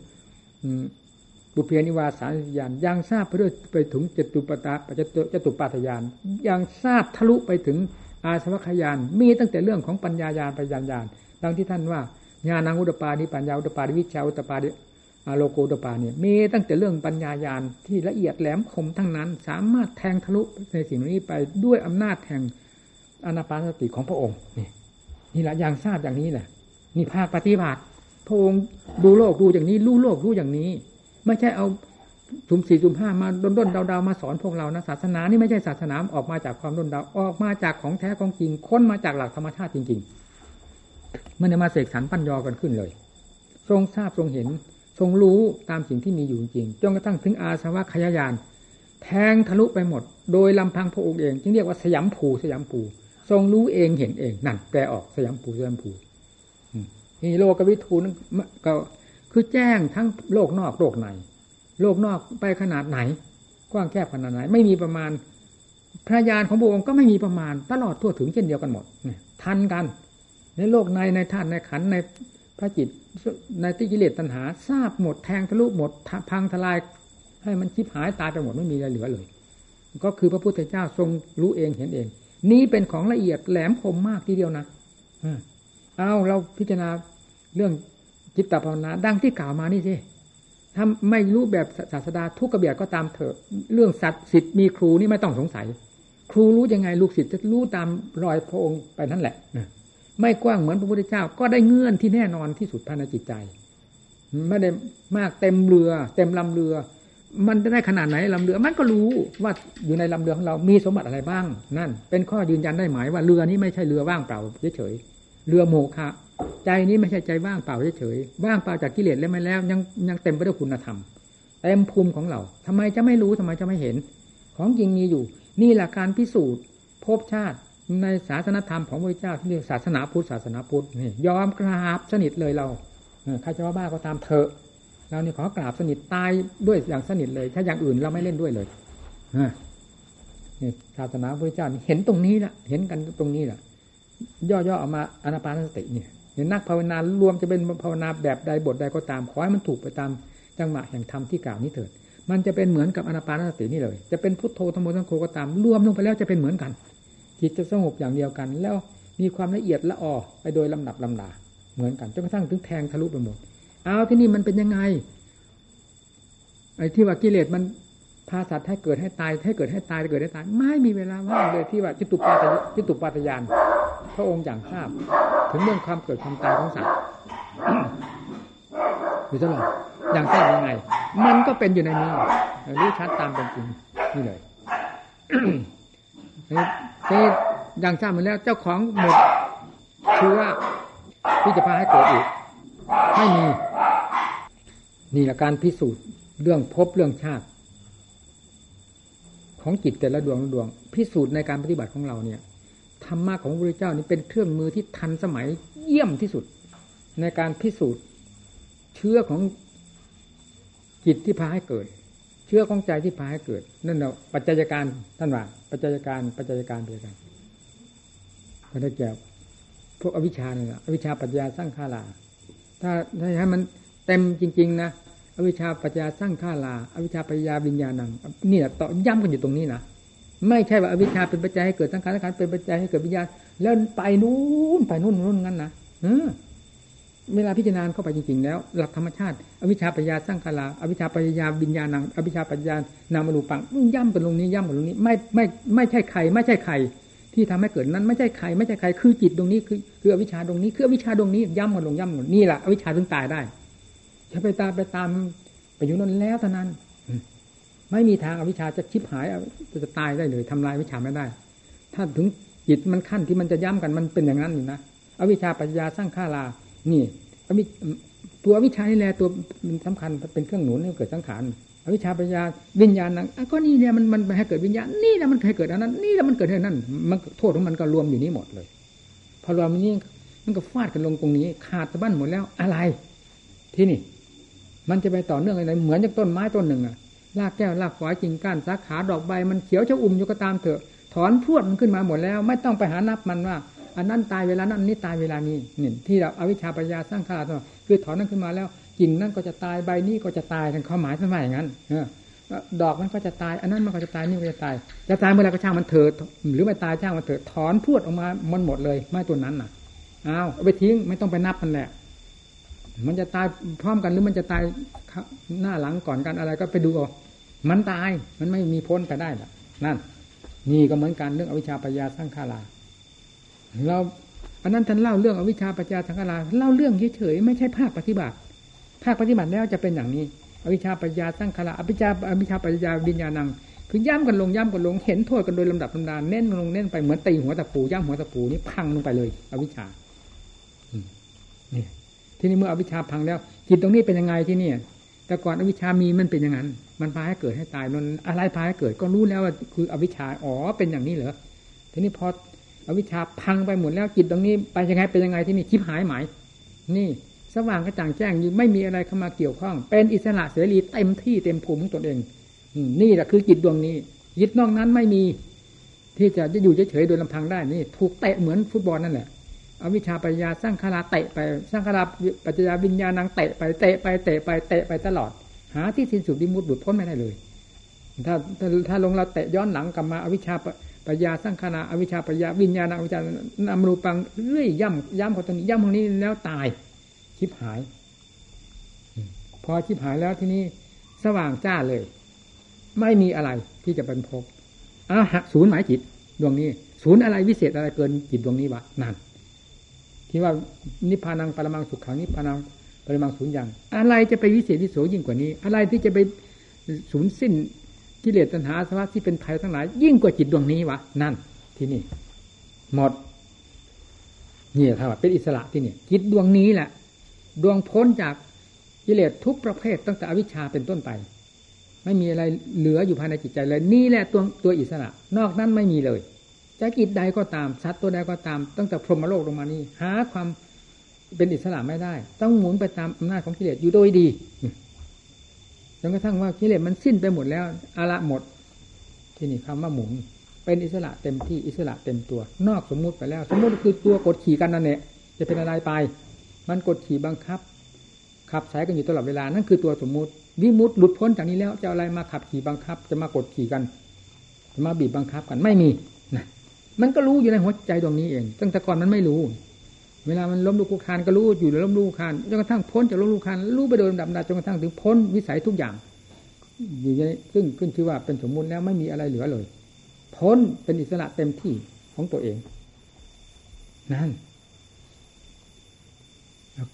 A: บุเพนิวาสานญาณยังทราบไปด้วยไปถึงจตุปตาปจตุปัฏฐานยังทราบทะลุไปถึงอาสวัคยานมีตั้งแต่เรื่องของปัญญายานปัญญาญาณดังที่ท่านว่าญาณังอุตปาดิปัญญาอุตปาดิวิชาอุตปาดิ โลโกตปาเนี่ยมีตั้งแต่เรื่องปัญญายานที่ละเอียดแหลมคมทั้งนั้น สามารถแทงทะลุในสิ่งนี้ไปด้วยอำนาจแห่งอนาปานสติของพระองค์ นี่นี่แหละอย่างทราบอย่างนี้แหละ นี่ภาคปฏิบัติพระองค์ดูโลกดูอย่างนี้รู้โลกรู้อย่างนี้ ไม่ใช่เอาสุ่มสี่สุ่มห้ามาด้นด้นดาวๆมาสอนพวกเรานะศาสนานี่ไม่ใช่ศาสนาออกมาจากความด้นดาวออกมาจากของแท้ของจริงค้นมาจากหลักธรรมชาติจริงๆมันจะมาเสกสรรปั้นยอกันขึ้นเลย ทรงทราบทรงเห็น รงรู้ตามสิ่งที่มีอยู่จริงจนกระทั่งถึงอาสวะขยายาน แทงทะลุไปหมด โดยลำพังพระองค์เอง จึงเรียกว่าสยามภูสยามภูทรงรู้เองเห็นเองนั่นแปลออกสยามภูสยามภูนี่โลกวิทูนก็คือแจ้งทั้งโลกนอกโลกในโลกนอกไปขนาดไหน กว้างแคบขนาดไหน ไม่มีประมาณ พระญาณของพระองค์ก็ไม่มีประมาณ ตลอดทั่วถึงเช่นเดียวกันหมดทันกัน ในโลกในในธาตุในขันในพระจิต ในติกิเลสตัณหา ทราบหมดแทงทะลุหมดพังทลาย ให้มันชิบหายตายไปหมดไม่มีอะไรเหลือเลย ก็คือพระพุทธเจ้าทรงรู้เองเห็นเอง นี้เป็นของละเอียดแหลมคมมากทีเดียวนะเอาเราพิจารณาเรื่องจิตตภาวนาดังที่กล่าวมานี่สิถ้าไม่รู้แบบศาสดาทุกกระเบียดก็ตามเถอะ เรื่องสัตว์สิทธิ์มีครูนี่ไม่ต้องสงสัย ครูรู้ยังไงลูกศิษย์จะรู้ตามรอยพระองค์ไปนั่นแหละ ไม่กว้างเหมือนพระพุทธเจ้า ก็ได้เงื่อนที่แน่นอนที่สุดภายในจิตใจไม่ได้มากเต็มเรือ เต็มลำเรือ มันจะได้ขนาดไหนลำเรือ มันก็รู้ว่าอยู่ในลำเรือของเรามีสมบัติอะไรบ้าง นั่น เป็นข้อยืนยันได้หมายว่าเรือนี้ไม่ใช่เรือว่างเปล่าเฉยๆเรือโมฆะใจนี้ไม่ใช่ใจว่างเปล่าเฉยๆว่างเปล่าจากกิเลสแล้วไม่แล้ว ยังยังเต็มไปด้วยคุณธรรมเต็มภูมิของเราทำไมจะไม่รู้ทำไมจะไม่เห็น ของจริงมีอยู่ นี่แหละการพิสูจน์ภพชาติ ในศาสนธรรมของพระเจ้าที่เรียกศาสนาพุทธศาสนาพุทธนี่ยอมกราบสนิทเลยเราใครจะว่าบ้าก็ตามเถอะเรานี่ขอกราบสนิทตายด้วยอย่างสนิทเลย ถ้าอย่างอื่นเราไม่เล่นด้วยเลยนี่ศาสนาพระเจ้าเห็นตรงนี้แหละเห็นกันตรงนี้แหละย่อๆออกมาอนาปานสติเนี่ยนักภาวนารวมจะเป็นภาวนาแบบใดบทใดก็ตามขอให้มันถูกไปตามจังหวะแห่งธรรมที่กล่าวนี้เถิดมันจะเป็นเหมือนกับอนาปานสตินี่เลย จะเป็นพุทโธธรรมโสังโฆก็ตามรวมลงไปแล้วจะเป็นเหมือนกัน จิตจะสงบอย่างเดียวกัน แล้วมีความละเอียดละออไปโดยลำดับลำดา เหมือนกันจนกระทั่งถึงแทงทะลุไปหมดเอาที่นี่มันเป็นยังไงไอ้ที่ว่ากิเลสมันพาสัตว์ให้เกิดให้ตายให้เกิดให้ตายเกิดให้ตายไม่มีเวลาว่างเลยที่ว่าจิตุปาตจิตุปาตยานพระองค์อย่างทราบ ถึงเรื่องความเกิดความตายของสัตว์อยู่ตลอดอย่างทราบยังไง มันก็เป็นอยู่ในนี้รู้ชัดตามเป็นจริงนี่เลย นี่อย่างทราบมาแล้ว เจ้าของหมดเชื้อที่จะพาให้เกิดอีกไม่มีนี่แหละการพิสูจน์เรื่องพบเรื่องชาติ ของจิตแต่ละดวงดวง พิสูจน์ในการปฏิบัติของเราเนี่ยธรรมะของพระพุทธเจ้านี่เป็นเครื่องมือที่ทันสมัยเยี่ยมที่สุด ในการพิสูจน์เชื้อของจิตที่พาให้เกิด ชื้อของใจที่พาให้เกิด นั่นเราปัจจัยการท่านว่า ปัจจัยการปัจจัยการเดียวกันก็ได้แก่พวกอวิชชาเนี่ยอวิชชาปัญญาสร้างข้าลา ถ้าถ้าให้มันเต็มจริง ๆ นะอวิชชาปัญญาสร้างข้าลา อวิชชาปัญญาวิญญาณังนี่แหละต่อย้ำกันอยู่ตรงนี้นะไม่ใช่ว่าอวิชชาเป็นปัจจัยให้เกิดสังขารสังขารเป็นปัจจัยให้เกิดวิญญาณแล้วไปนู่นไปนู่นนู่นงั้นนะเออ เวลาพิจารณาเข้าไปจริงๆแล้ว หลักธรรมชาติ อวิชชาปัญญาสร้างคาราอวิชชาปัญญาวิญญาณังอวิชชาปัญญานามรูปังย่ำกันตรงนี้ย่ำกันตรงนี้ ไม่ไม่ไม่ใช่ใคร ไม่ใช่ใคร ที่ทำให้เกิดนั้นไม่ใช่ใคร ไม่ใช่ใคร คือจิตตรงนี้คือคืออวิชชาตรงนี้คืออวิชชาตรงนี้ย่ำกันลงย่ำกันนี่แหละอวิชชาถึงตายได้จะไปตามไปตามไปอยู่นั่นแล้วเท่านั้น ไม่มีทางอวิชชาจะชิบหายจะตายได้เลยทำลายอวิชชาไม่ได้ ถ้าถึงจิตมันขั้นที่มันจะย่ำกันมันเป็นอย่างนั้นอยู่นะอวิชชาปัญญาสร้างข้ารา นี่อวิตัววิชานี่แหละตัวมันสำคัญเป็นเครื่องหนุนให้เกิดสังขารอวิชาปัญญาวิญญาณนั่งก็นี่เนี่ยมันมันให้เกิดวิญญาณนี่แหละมันให้เกิดอันนั้น นี่แหละมันเกิดอันนั้น มันโทษของมันก็รวมอยู่นี้หมดเลย พอรวมนี้มันก็ฟาดกันลงตรงนี้ ขาดตะบั้นหมดแล้วอะไร ที่นี่ มันจะไปต่อเนื่องอะไรเหมือนจากต้นไม้ต้นหนึ่งอะรากแก้วรากฝอยกิ่งก้านสาขาดอกใบมันเขียวชะอุ่มอยู่ก็ตามเถอะ ถอนพรวดมันขึ้นมาหมดแล้ว ไม่ต้องไปหานับมันว่า อันนั้นตายเวลานั้นนี่ตายเวลานี้นี่ที่เราอาวิชชาปัญญาสร้างขาดคือถอนนั้นขึ้นมาแล้วกิ่งนั่นก็จะตายใบนี้ก็จะตายทั้งความหมายท่านว่าอย่างนั้นดอกมันก็จะตายอันนั้นมันก็จะตายนี่ก็จะตาย จะตายเมื่อไรก็ช่างมันเถิดหรือไม่ตายช่างมันเถิดถอนพรวดออกมามันหมดเลยไม่ตัวนั้นน่ะอ้าวเอาไปทิ้งไม่ต้องไปนับมันแหละ มันจะตายพร้อมกันหรือมันจะตายหน้าหลังก่อนกันอะไรก็ไปดูเอามันตายมันไม่มีพ้นไปได้หรอกนั่น นี่ก็เหมือนกันเรื่องอวิชชาปัญญาสร้างคารา เราอันนั้นท่านเล่าเรื่องอวิชชาปัญญาสังขาราเล่าเรื่องเฉยๆไม่ใช่ภาคปฏิบัติ ภาคปฏิบัติแล้วจะเป็นอย่างนี้ อวิชชาปัญญาสร้างคาราอวิชชาอวิชชาปัญญาวิญญาณังคือย้ำกันลงย้ำกันลงเห็นโทษกันโดยลำดับลำดานเน้นลงเน้นไปเหมือนตีหัวตะปูย่ำหัวตะปูนี่พังลงไปเลย อวิชชานี่ที่นี่เมื่ออวิชชาพังแล้วจิตตรงนี้เป็นยังไงที่นี่แต่ก่อนอวิชชามีมันเป็นอย่างนั้น มันพาให้เกิดให้ตายนนอะไรพาให้เกิดก็รู้แล้วว่าคืออวิชชาอ๋อเป็นอย่างนี้เหรอทีนี้พอ อวิชชาพังไปหมดแล้วจิตตรงนี้ไปยังไงเป็นยังไงที่นี่ชิบหายหมายนี่สว่างกระจ่างแจ้งยิ่ไม่มีอะไรเข้ามาเกี่ยวข้อง เป็นอิสระเสรีเต็มที่เต็มภูมิของตนเองนี่แหละคือจิตดวงนี้จิตนอกนั้นไม่มี ที่จะจะอยู่เฉยๆโดยลำพังได้นี่ ถูกเตะเหมือนฟุตบอลนั่นแหละอวิชชาปัญญาสร้างคาราเตะไปสร้างคาราปัญญาวิญญาณังเตะไปเตะไปเตะไปเตะไปตลอด หาที่สิ้นสุดดิมุดหลุดพ้นไม่ได้เลย ถ้าถ้าถ้าลงเราเตะย้อนหลังกลับมาอวิชชา ปัญญาสร้างคาราอวิชชาปัญญาวิญญาณอวิชชานามรูปังเรื่อยย่ำย่ำเขาตรงนี้ย่ำตรงนี้แล้วตายชิบหาย พอชิบหายแล้วที่นี้สว่างจ้าเลย ไม่มีอะไรที่จะเป็นพบอ้าหักศูนย์หมายจิตดวงนี้ ศูนย์อะไรวิเศษอะไรเกินจิตดวงนี้วะนั่นที่ว่านิพพานังปรมังสุขขังนิพพานังปรมังศูนย์อย่าง อะไรจะไปวิเศษวิโสยิ่งกว่านี้ อะไรที่จะไปศูนย์สิ้น กิเลสตัณหาสภาวะที่เป็นภัยทั้งหลาย ยิ่งกว่าจิตดวงนี้วะนั่น ที่นี่ หมดนี่ถ้าว่าเป็นอิสระที่นี่จิตดวงนี้แหละ ดวงพ้นจากกิเลสทุกประเภทตั้งแต่อวิชชาเป็นต้นไป ไม่มีอะไรเหลืออยู่ภายในจิตใจเลย นี่แหละตัวตัวอิสระ นอกนั้นไม่มีเลยจะกิจใดก็ตามสัตว์ตัวใดก็ตาม ตั้งแต่พรหมโลกลงมานี้ หาความเป็นอิสระไม่ได้ ต้องหมุนไปตามอำนาจของกิเลสอยู่โดยดี จนกระทั่งว่ากิเลสมันสิ้นไปหมดแล้วอาละหมด ที่นี่คำว่าหมุนเป็นอิสระเต็มที่อิสระเต็มตัว นอกสมมุติไปแล้ว สมมุติคือตัวกดขี่กันนั่นแหละจะเป็นอะไรไป มันกดขี่บังคับ ขับสายกันอยู่ตลอดเวลานั่นคือตัวสมมุติวิมุตต์หลุดพ้นจากนี้แล้วจะอะไรมาขับขี่บังคับ จะมากดขี่กันจะมาบีบบังคับกันไม่มีนะมันก็รู้อยู่ในหัวใจตรงนี้เองตั้งแต่ก่อนมันไม่รู้ เวลามันล้มลุกคุกคานก็รู้อยู่ในล้มลุกคุกคานจนกระทั่งพ้นจากล้มลุกคุกคานรู้ไปโดยลำดับจนกระทั่งถึงพ้นวิสัยทุกอย่างอยู่ในซึ่งขึ้นชื่อว่าเป็นสมมุติแล้วไม่มีอะไรเหลือเลย พ้นเป็นอิสระเต็มที่ของตัวเอง นั่น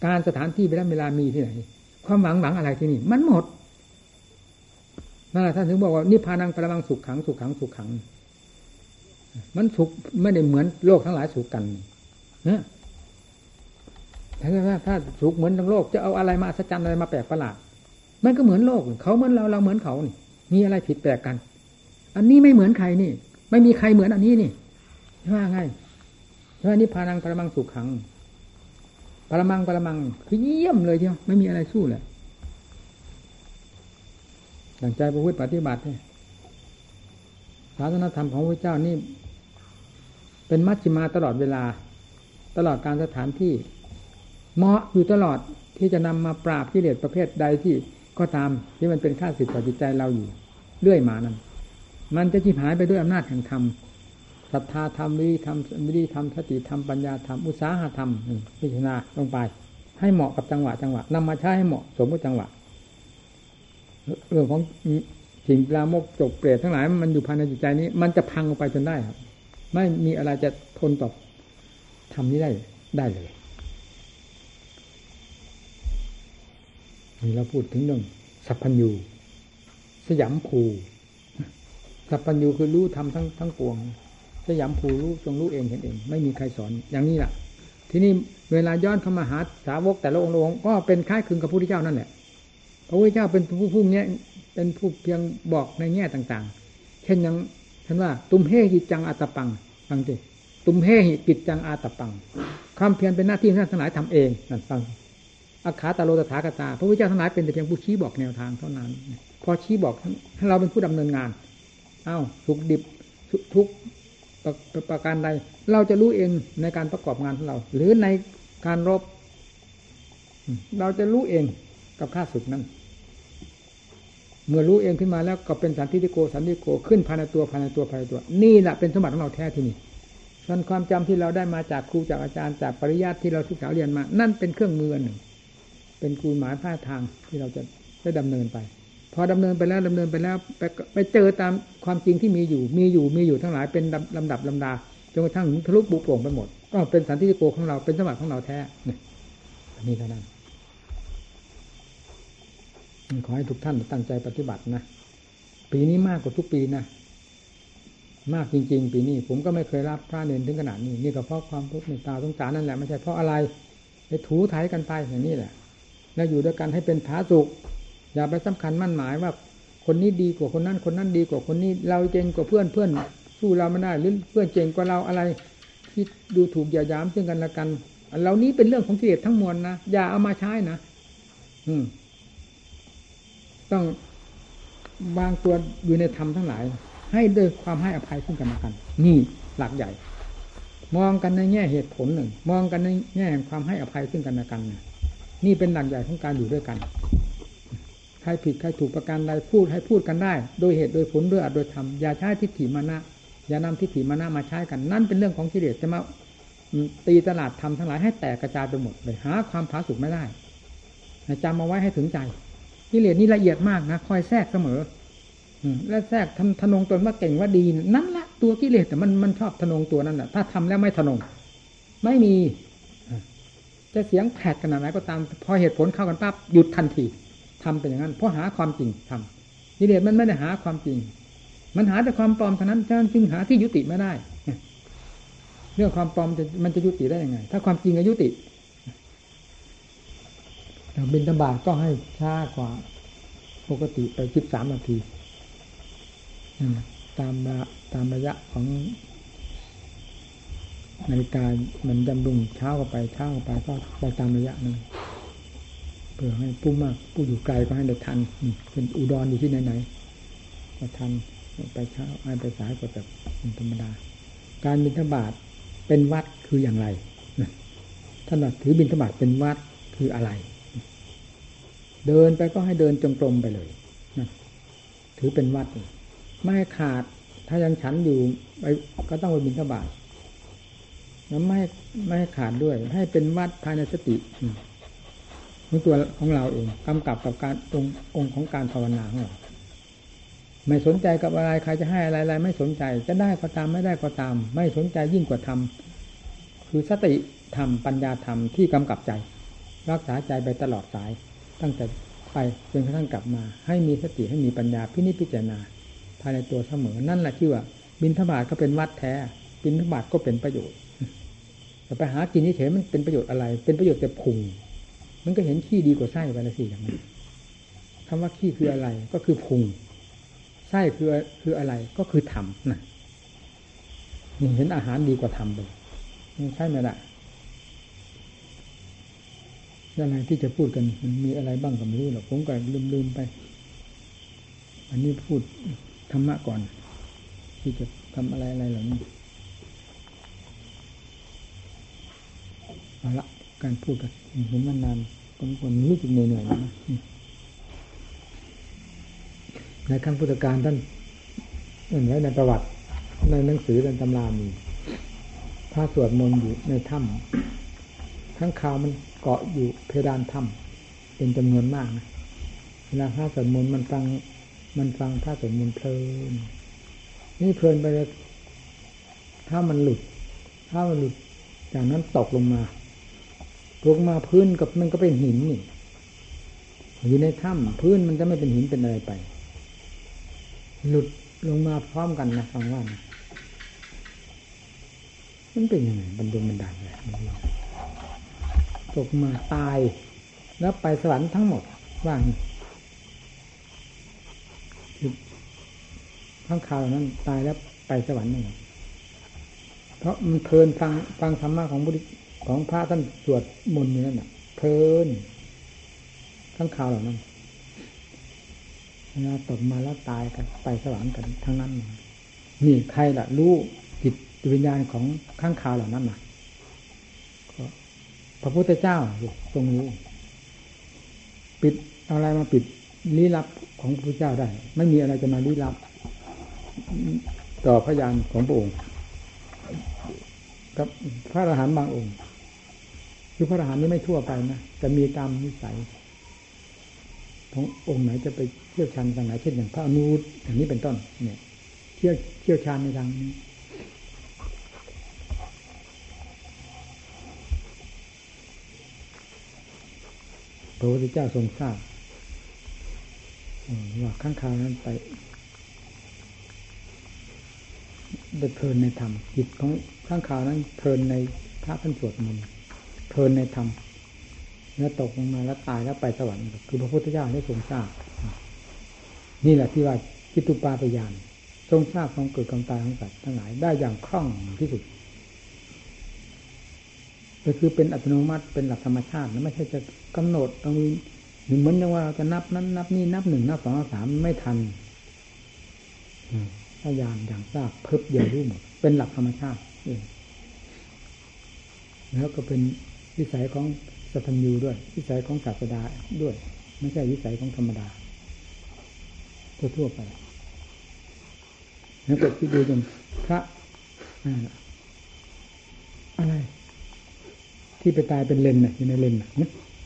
A: การสถานที่เวลาเวลามีที่ไหน ความหวังหวังอะไรที่นี่ มันหมดนั่นแหละท่านถึงบอกว่านิพพานังปรมังสุขขังสุขขังสุขขัง มันสุขไม่ได้เหมือนโลกทั้งหลายสุขกันเนะ ถ้าถ้าสุขเหมือนทั้งโลกจะเอาอะไรมาอัศจรรย์อะไรมาแปลกประหลาด มันก็เหมือนโลกเขาเหมือนเราเราเหมือนเขานี่มีอะไรผิดแปลกกัน อันนี้ไม่เหมือนใครนี่ ไม่มีใครเหมือนอันนี้นี่ว่าไงว่านิพพานังปรมังสุขขังปรมังปรมังคือเยี่ยมเลยเดียวไม่มีอะไรสู้เลยดังใจพระพุทธปฏิบัติเนี่ยศาสนธรรมของพระเจ้านี่ เป็นมัชฌิมาตลอดเวลา ตลอดการสถานที่ เหมาะอยู่ตลอดที่จะนำมาปราบกิเลสประเภทใดที่ก็ตามที่มันเป็นข้าศึกต่อจิตใจเราอยู่เรื่อยมานั้น มันจะจิบหายไปด้วยอำนาจแห่งธรรมศรัทธาธรรมวิธรรมวิธรรมสติธรรมปัญญาธรรมอุตสาหธรรมพิจารณาลงไป ให้เหมาะกับจังหวะจังหวะนำมาใช้ให้เหมาะสมกับจังหวะ เรื่องของสิ่งปลามกจกเปรตทั้งหลายมันอยู่ภายในจิตใจนี้ มันจะพังออกไปจนได้ครับ ไม่มีอะไรจะทนต่อทำนี้ได้ได้เลย นี่เราพูดถึงเรื่องสัพพัญญูสยามภูสัพพัญญูคือรู้ทำทั้งทั้งปวง สยามภูรู้จงรู้เองเห็นเอง ไม่มีใครสอนอย่างนี้แหละทีนี้เวลาย้อนเข้ามาหาสาวกแต่ละองค์องค์ก็เป็นคล้ายคลึงกับพระพุทธเจ้านั่นแหละพระพุทธเจ้าเป็นผู้ผู้เนี้ยเป็นผู้เพียงบอกในแง่ต่าง ๆ เช่นยังฉันว่า ตุมเฮหิจังอาตปังฟังดิตุมเฮหิกิจจังอาตปัง ความเพียรเป็นหน้าที่ท่านทั้งหลายทำเองนั่นฟัง อาคาตาโลตถาคตา พระพุทธเจ้าทั้งหลายเป็นแต่เพียงผู้ชี้บอกแนวทางเท่านั้น พอชี้บอกให้เราเป็นผู้ดำเนินงาน เอ้าสุขดิบทุกประประการใด เราจะรู้เองในการประกอบงานของเรา หรือในการรบ เราจะรู้เองกับข้าศึกนั้น เมื่อรู้เองขึ้นมาแล้วก็เป็นสันติโกสันติโกขึ้นภายในตัวภายในตัวภายในตัว นี่แหละเป็นสมบัติของเราแท้ที่นี่ส่วนความจำที่เราได้มาจากครูจากอาจารย์จากปริยัติที่เราศึกษาเรียนมา นั่นเป็นเครื่องมือหนึ่ง เป็นกูหมายท่าทางที่เราจะได้ดำเนินไป พอดำเนินไปแล้วดำเนินไปแล้วไปไปเจอตามความจริงที่มีอยู่ มีอยู่มีอยู่ทั้งหลายเป็นลำดับลำดาจนกระทั่งทะลุบุโปร่งไปหมด ก็เป็นสันติโกของเราเป็นสมบัติของเราแท้เนี่ยนี่เท่านั้นขอให้ทุกท่านตั้งใจปฏิบัตินะปีนี้มากกว่าทุกปีนะมากจริง ๆ ปีนี้ ผมก็ไม่เคยรับพระเนรถึงขนาดนี้นี่ก็เพราะความทุกข์ในตาสงสารนั่นแหละไม่ใช่เพราะอะไรไปถูถ่ายกันไปอย่างนี้แหละ แล้วอยู่ด้วยกันให้เป็นผาสุกอย่าไปสำคัญมั่นหมายว่า คนนี้ดีกว่าคนนั้นคนนั้นดีกว่าคนนี้เราเจงกว่าเพื่อนเพื่อนสู้เราไม่ได้หรือเพื่อนเจงกว่าเราอะไรที่ดูถูกอย่ายามซึ่งกันและกันเหล่านี้เป็นเรื่องของกิเลสทั้งมวลนะอย่าเอามาใช้นะอืม ต้องวางตัวอยู่ในธรรมทั้งหลาย ให้ด้วยความให้อภัยซึ่งกันและกัน นี่หลักใหญ่ มองกันในแง่เหตุผลหนึ่ง มองกันในแง่ความให้อภัยซึ่งกันและกันนะ นี่เป็นหลักใหญ่ของการอยู่ด้วยกันใครผิดใครถูกประการใดพูดให้พูดกันได้ โดยเหตุโดยผลด้วยอัดโดยธรรมอย่าใช้ทิฏฐิมานะอย่านำทิฏฐิมานะมาใช้กันนั่นเป็นเรื่องของกิเลสจะมาตีตลาดทำทั้งหลายให้แตกกระจายไปหมดเลยหาความผาสุกไม่ได้จำมาไว้ให้ถึงใจกิเลสนี่ละเอียดมากนะคอยแทรกเสมอและแทรกทำทนงตนว่าเก่งว่าดีนั่นละตัวกิเลสแต่มันมันชอบทนงตัวนั้นแหละถ้าทำแล้วไม่ทนง ไม่มี จะเสียงแผดขนาดไหนก็ตาม พอเหตุผลเข้ากันปั๊บหยุดทันทีทำเป็นอย่างนั้น เพราะหาความจริงทำกิเลสมันไม่ได้หาความจริง มันหาแต่ความปลอมเท่านั้นฉะนั้นจึงหาที่ยุติไม่ได้เรื่องความปลอมจะมันจะยุติได้ยังไง ถ้าความจริงก็ยุติบินตบาก็ให้ช้ากว่าปกติไปสิบสามนาทีตามตามระยะของ นาฬิกามันดำรุงเช้าก็ไปเช้าก็ไปก็ไปตามระยะนึงเพื่อให้ผู้มากผู้อยู่ไกลก็ให้ได้ทันเป็นอุดรอยู่ที่ไหนไหนก็ทันไปเช้าไปสายก็แบบธรรมดา การบินทบาทเป็นวัดคืออย่างไรท่านถือบินทบาทเป็นวัดคืออะไร เดินไปก็ให้เดินจงกรมไปเลยถือเป็นวัดไม่ขาด ถ้ายังฉันอยู่ไปก็ต้องไปบินทบาท แล้วไม่ไม่ให้ขาดด้วย ให้เป็นวัดภายในสติของตัวของเราเองกำกับกับการตรงองค์ของการภาวนาของเราไม่สนใจกับอะไรใครจะให้อะไรอะไรไม่สนใจ จะได้ก็ตามไม่ได้ก็ตาม ไม่สนใจยิ่งกว่าธรรมคือสติธรรมปัญญาธรรมที่กำกับใจ รักษาใจไปตลอดสาย ตั้งแต่ไปจนกระทั่งกลับมา ให้มีสติให้มีปัญญาพินิจพิจารณาภายในตัวเสมอนั่นแหละที่ว่าบินทบาทก็เป็นวัดแท้บินทบาทก็เป็นประโยชน์ แต่ไปหากินเฉยมันเป็นประโยชน์อะไร เป็นประโยชน์แต่พุงมันก็เห็นขี้ดีกว่าไส้ไปละสิอย่างนั้นคำว่าขี้คืออะไรก็คือพุงไส้คือคืออะไรก็คือธรรมนะนี่เห็นอาหารดีกว่าธรรมเลยใช่ไหมล่ะอะไรที่จะพูดกันมันมีอะไรบ้างก็ไม่รู้หรอกผมก็ลืมลืมไป อันนี้พูดธรรมะก่อน ที่จะทำอะไรอะไรเหล่านี้ เอาละการพูดกับเห็นมันนานคนคนรู้สึกเหนื่อยๆนะในขั้งพุทธการท่านเห็นไว้ในประวัติ ในหนังสือในตำรามีพระสวดมนต์อยู่ในถ้ำข้างคาวมันเกาะอยู่เพดานถ้ำเป็นจำนวนมากนะเวลาพระสวดมนต์มันฟัง มันฟังพระสวดมนต์เพลินนี่เพลินไปเลยถ้ามันหลุด ถ้ามันหลุดจากนั้นตกลงมา ลงมาพื้นกับมันก็เป็นหินนี่อยู่ในถ้ำพื้นมันจะไม่เป็นหินเป็นอะไรไป หลุดลงมาพร้อมกันนะฟังว่านะมันเป็นยังไงบรรดงบรรดาเลยตกมาตาย แล้วไปสวรรค์ทั้งหมดว่างข้างข่าวนั้น ตายแล้วไปสวรรค์นั่นเพราะมันเพลินฟังฟังธรรมะของบุตร ของพระท่านสวดมนต์อยู่นั่นน่ะเพลินทั้งข่าวเหล่านั้นเวลาตกมาแล้วตายกันไปสวรรค์กันทั้งนั้น นี่ใครล่ะรู้จิตวิญญาณของข้างข่าวเหล่านั้นน่ะพระพุทธเจ้าทรงรู้ ปิดอะไรมาปิดลี้ลับของพระพุทธเจ้าได้ ไม่มีอะไรจะมาลี้ลับ ต่อพยานของพระองค์กับพระอรหันต์บางองค์ คือพระอรหันต์นี่ไม่ทั่วไปนะจะมีตามนิสัยขององค์ไหนจะไปเชี่ยวชาญทางไหนเช่นอย่างพระอนุตอย่างนี้เป็นต้น เนี่ยเชี่ยวเชี่ยวชาญในทางนี้พระพุทธเจ้าทรงทราบว่าข้างคาวนั้นไปได้เพลินในธรรมจิตของข้างคาวนั้นเพลินในพระท่านสวดมนต์ เพลินในธรรมแล้วตกลงมาแล้วตายแล้วไปสวรรค์คือพระพุทธเจ้าได้ทรงทราบนี่แหละที่ว่าจิตุปาปยานทรงทราบความเกิดความตายของสัตว์ทั้งหลายได้อย่างคล่องที่สุดก็คือเป็นอัตโนมัติเป็นหลักธรรมชาตินะไม่ใช่จะกำหนดต้องมีเหมือนอย่างว่าเราจะนับนั้น นับนี่นับหนึ่งนับสองนับสามไม่ทันพยายามอย่างทราบเพิ่มเดียวรู้หมดเป็นหลักธรรมชาติเองแล้วก็เป็น วิสัยของสัตยูด้วย วิสัยของศาสดาด้วย ไม่ใช่วิสัยของธรรมดาทั่วๆไปแล้วก็ที่ดูจนพระอะไร ที่ไปตายเป็นเลนน่ะอยู่ในเลนน่ะ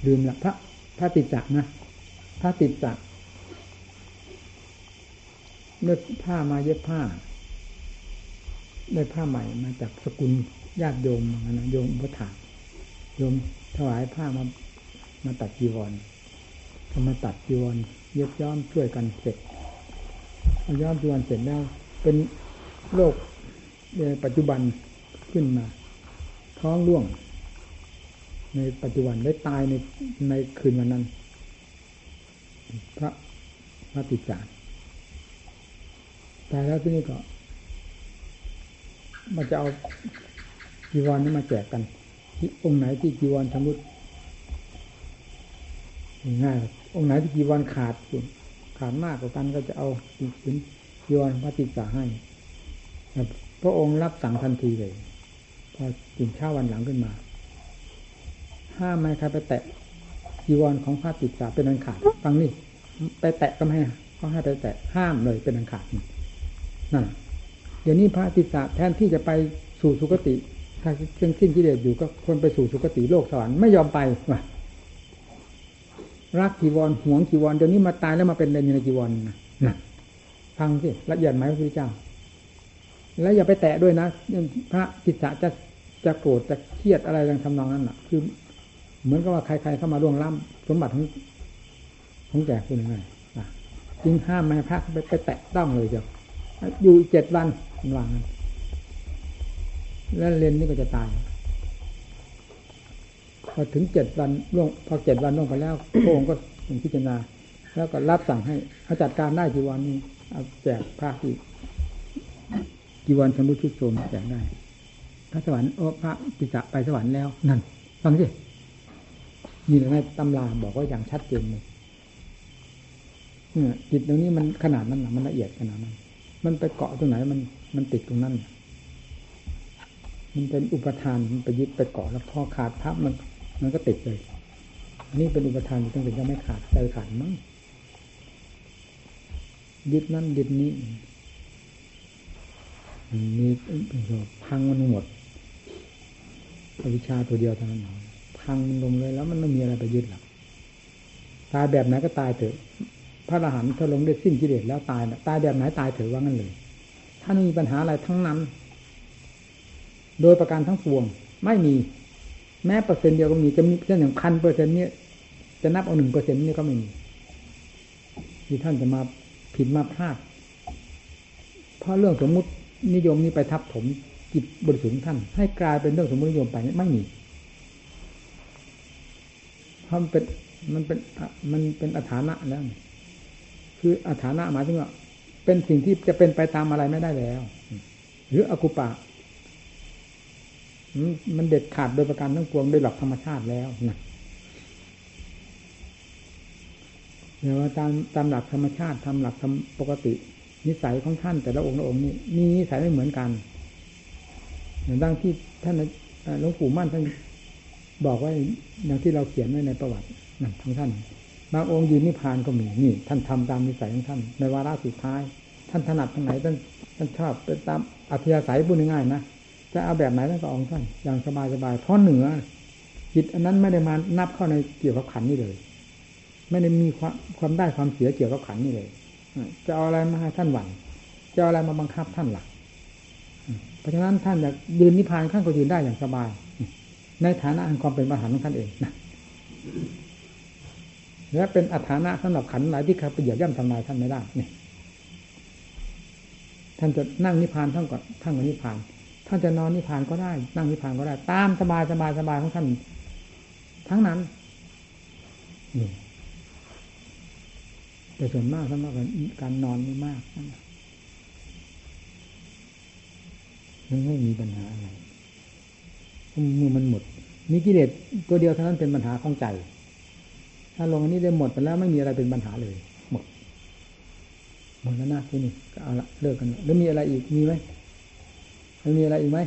A: ลืมละพระพระติจักนะพระติจักเลือกผ้ามาเย็บผ้าได้ผ้าใหม่มาจากสกุลญาติโยมนะโยมพระถา โยมถวายผ้ามามาตัดจีวรพอมาตัดจีวรเย็บย้อมช่วยกันเสร็จย้อมจีวรเสร็จแล้ว เป็นโรคในปัจจุบันขึ้นมา ท้องร่วง ในปัจจุบันได้ตายในในคืนวันนั้น พระพระติจารตายแล้วที่นี่ก็มันจะเอาจีวรนี้มาแจกกัน องค์ไหนที่จีวรชำรุดง่ายองค์ไหนที่จีวรขาดขาดมากกว่ากันก็จะเอาสินจีวรพระติสาให้พระองค์รับสั่งทันทีเลยพอตื่นเช้าวันหลังขึ้นมา ห้ามไม่ใครไปแตะจีวรของพระติสาเป็นอันขาดฟังนี่ไปแตะก็ไม่ให้เขาให้ไปแตะห้ามเลยเป็นอันขาดนั่นเดี๋ยวนี้พระติสาแทนที่จะไปสู่สุคติ ถ้าเครื่องสิ้นกิเลสอยู่ก็คนไปสู่สุคติโลกสวรรค์ไม่ยอมไปว่ะรักจีวรหวงจีวรเดี๋ยวนี้มาตายแล้วมาเป็นเรนในจีวรนะนะฟังสิละเอียดไหมพระพุทธเจ้า แล้วอย่าไปแตะด้วยนะพระจิจะจะจะโกรธจะเครียดอะไรทางทำนองนั้นน่ะ คือ เหมือนกับว่าใครๆเข้ามาล่วงล้ำสมบัติของของแก่คุณยังไงจึงห้ามไม่ให้พระไปไปแตะต้องเลยเจ้าอยู่เจ็ดวันวางนั้น แล้วเลนนี่ก็จะตาย พอถึงเจ็ดวันล่วงพอเจ็ดวันล่วงไปแล้วพระองค์ก็ทรงพิจารณา แล้วก็รับสั่งให้เขาจัดการได้จีวันนี้เอาแจกพระที่จีวันชำรุดชุดโทรมแจกได้ พระสวรรค์โอ้พระปิจาไปสวรรค์แล้วนั่นฟังสินี่ในตำราบอกว่าอย่างชัดเจนเลยจิตตรงนี้มันขนาดนั้นนะมันละเอียดขนาดนั้น มันไปเกาะตรงไหนมันมันติดตรงนั้น มันเป็นอุปทานมันไปยึดไปเกาะแล้วพอขาดพับมันมันก็ติดเลยอันนี้เป็นอุปทานตั้งแต่ยังไม่ขาดใจขาดมั้งยึดนั่นยึดนี้มีพังมันหมดอวิชาตัวเดียวเท่านั้นพังมันลงเลยแล้วมันไม่มีอะไรไปยึดหรอกตายแบบไหนก็ตายเถอะ พระอรหันต์ถ้าลงได้สิ้นกิเลสแล้วตายตายแบบไหนตายเถอะว่างั้นเลย ถ้าไม่มีปัญหาอะไรทั้งนั้น โดยประการทั้งปวง ไม่มี แม้เปอร์เซ็นต์เดียวก็มีจะมีเช่นอย่างพันเปอร์เซ็นต์เนี่ยจะนับเอาหนึ่งเปอร์เซ็นต์นี่ก็ไม่มีที่ท่านจะมาผิดมาพลาดเพราะเรื่องสมมุตินิยมนี้ไปทับถมจิตบริสุทธิ์ท่าน ให้กลายเป็นเรื่องสมมตินิยมไปไม่มีเพราะมันเป็นมันเป็นมันเป็นอัฐานะแล้วคืออัฐานะหมายถึงว่าเป็นสิ่งที่จะเป็นไปตามอะไรไม่ได้แล้ว หรืออกุปะ มันเด็ดขาดโดยประการทั้งปวงโดยหลักธรรมชาติแล้วนะเดี๋ยวตามตามหลักธรรมชาติทำหลักทำปกติ นิสัยของท่านแต่ละองค์ละองค์นี่มีนิสัยไม่เหมือนกันอย่างดังที่ท่านหลวงปู่มั่นท่านบอกไว่าอย่างที่เราเขียนไว้ในประวัตินั่นทั้งท่านบางองค์ยืนนิพพานก็มีนี่ ท่านทำตามนิสัยของท่าน ในวาระสุดท้าย ท่านถนัดทางไหนท่านท่านชอบเป็นตามอัธยาศัยพูดง่ายๆนะ จะเอาแบบไหนท่านก็เอาท่านอย่างสบายๆเพราะเหนือจิตอันนั้นไม่ได้มานับเข้าในเกี่ยวกับขันนี่เลย ไม่ได้มีความความได้ความเสียเกี่ยวกับขันนี่เลยจะเอาอะไรมาให้ท่านหวังจะเอาอะไรมาบังคับท่านหลักเพราะฉะนั้นท่านอยากยืนนิพพานท่านก็ยืนได้อย่างสบาย ในฐานะอันความเป็นประหารของท่านเองนะและเป็นอัฐานะสำหรับขันหลายที่ครับไปเหยียบย่ำทำลายท่านไม่ได้เนี่ยท่านจะนั่งนิพพานท่านก็ท่านก็นิพพาน ท่านจะนอนนิพพานก็ได้ นั่งนิพพานก็ได้ ตามสบายสบายสบายของท่าน ทั้งนั้นนี่แต่ส่วนมากสำหรับการนอนนี่มากมันไม่มีปัญหาอะไรเมื่อมันหมด มีกิเลสตัวเดียวเท่านั้นเป็นปัญหาของใจ ถ้าลงอันนี้ได้หมดไปแล้วไม่มีอะไรเป็นปัญหาเลย หมดหมดแล้วนะที่นี่ก็เอาละเลิกกันแล้วมีอะไรอีกมีไหม ไม่มีอะไรอีกไหม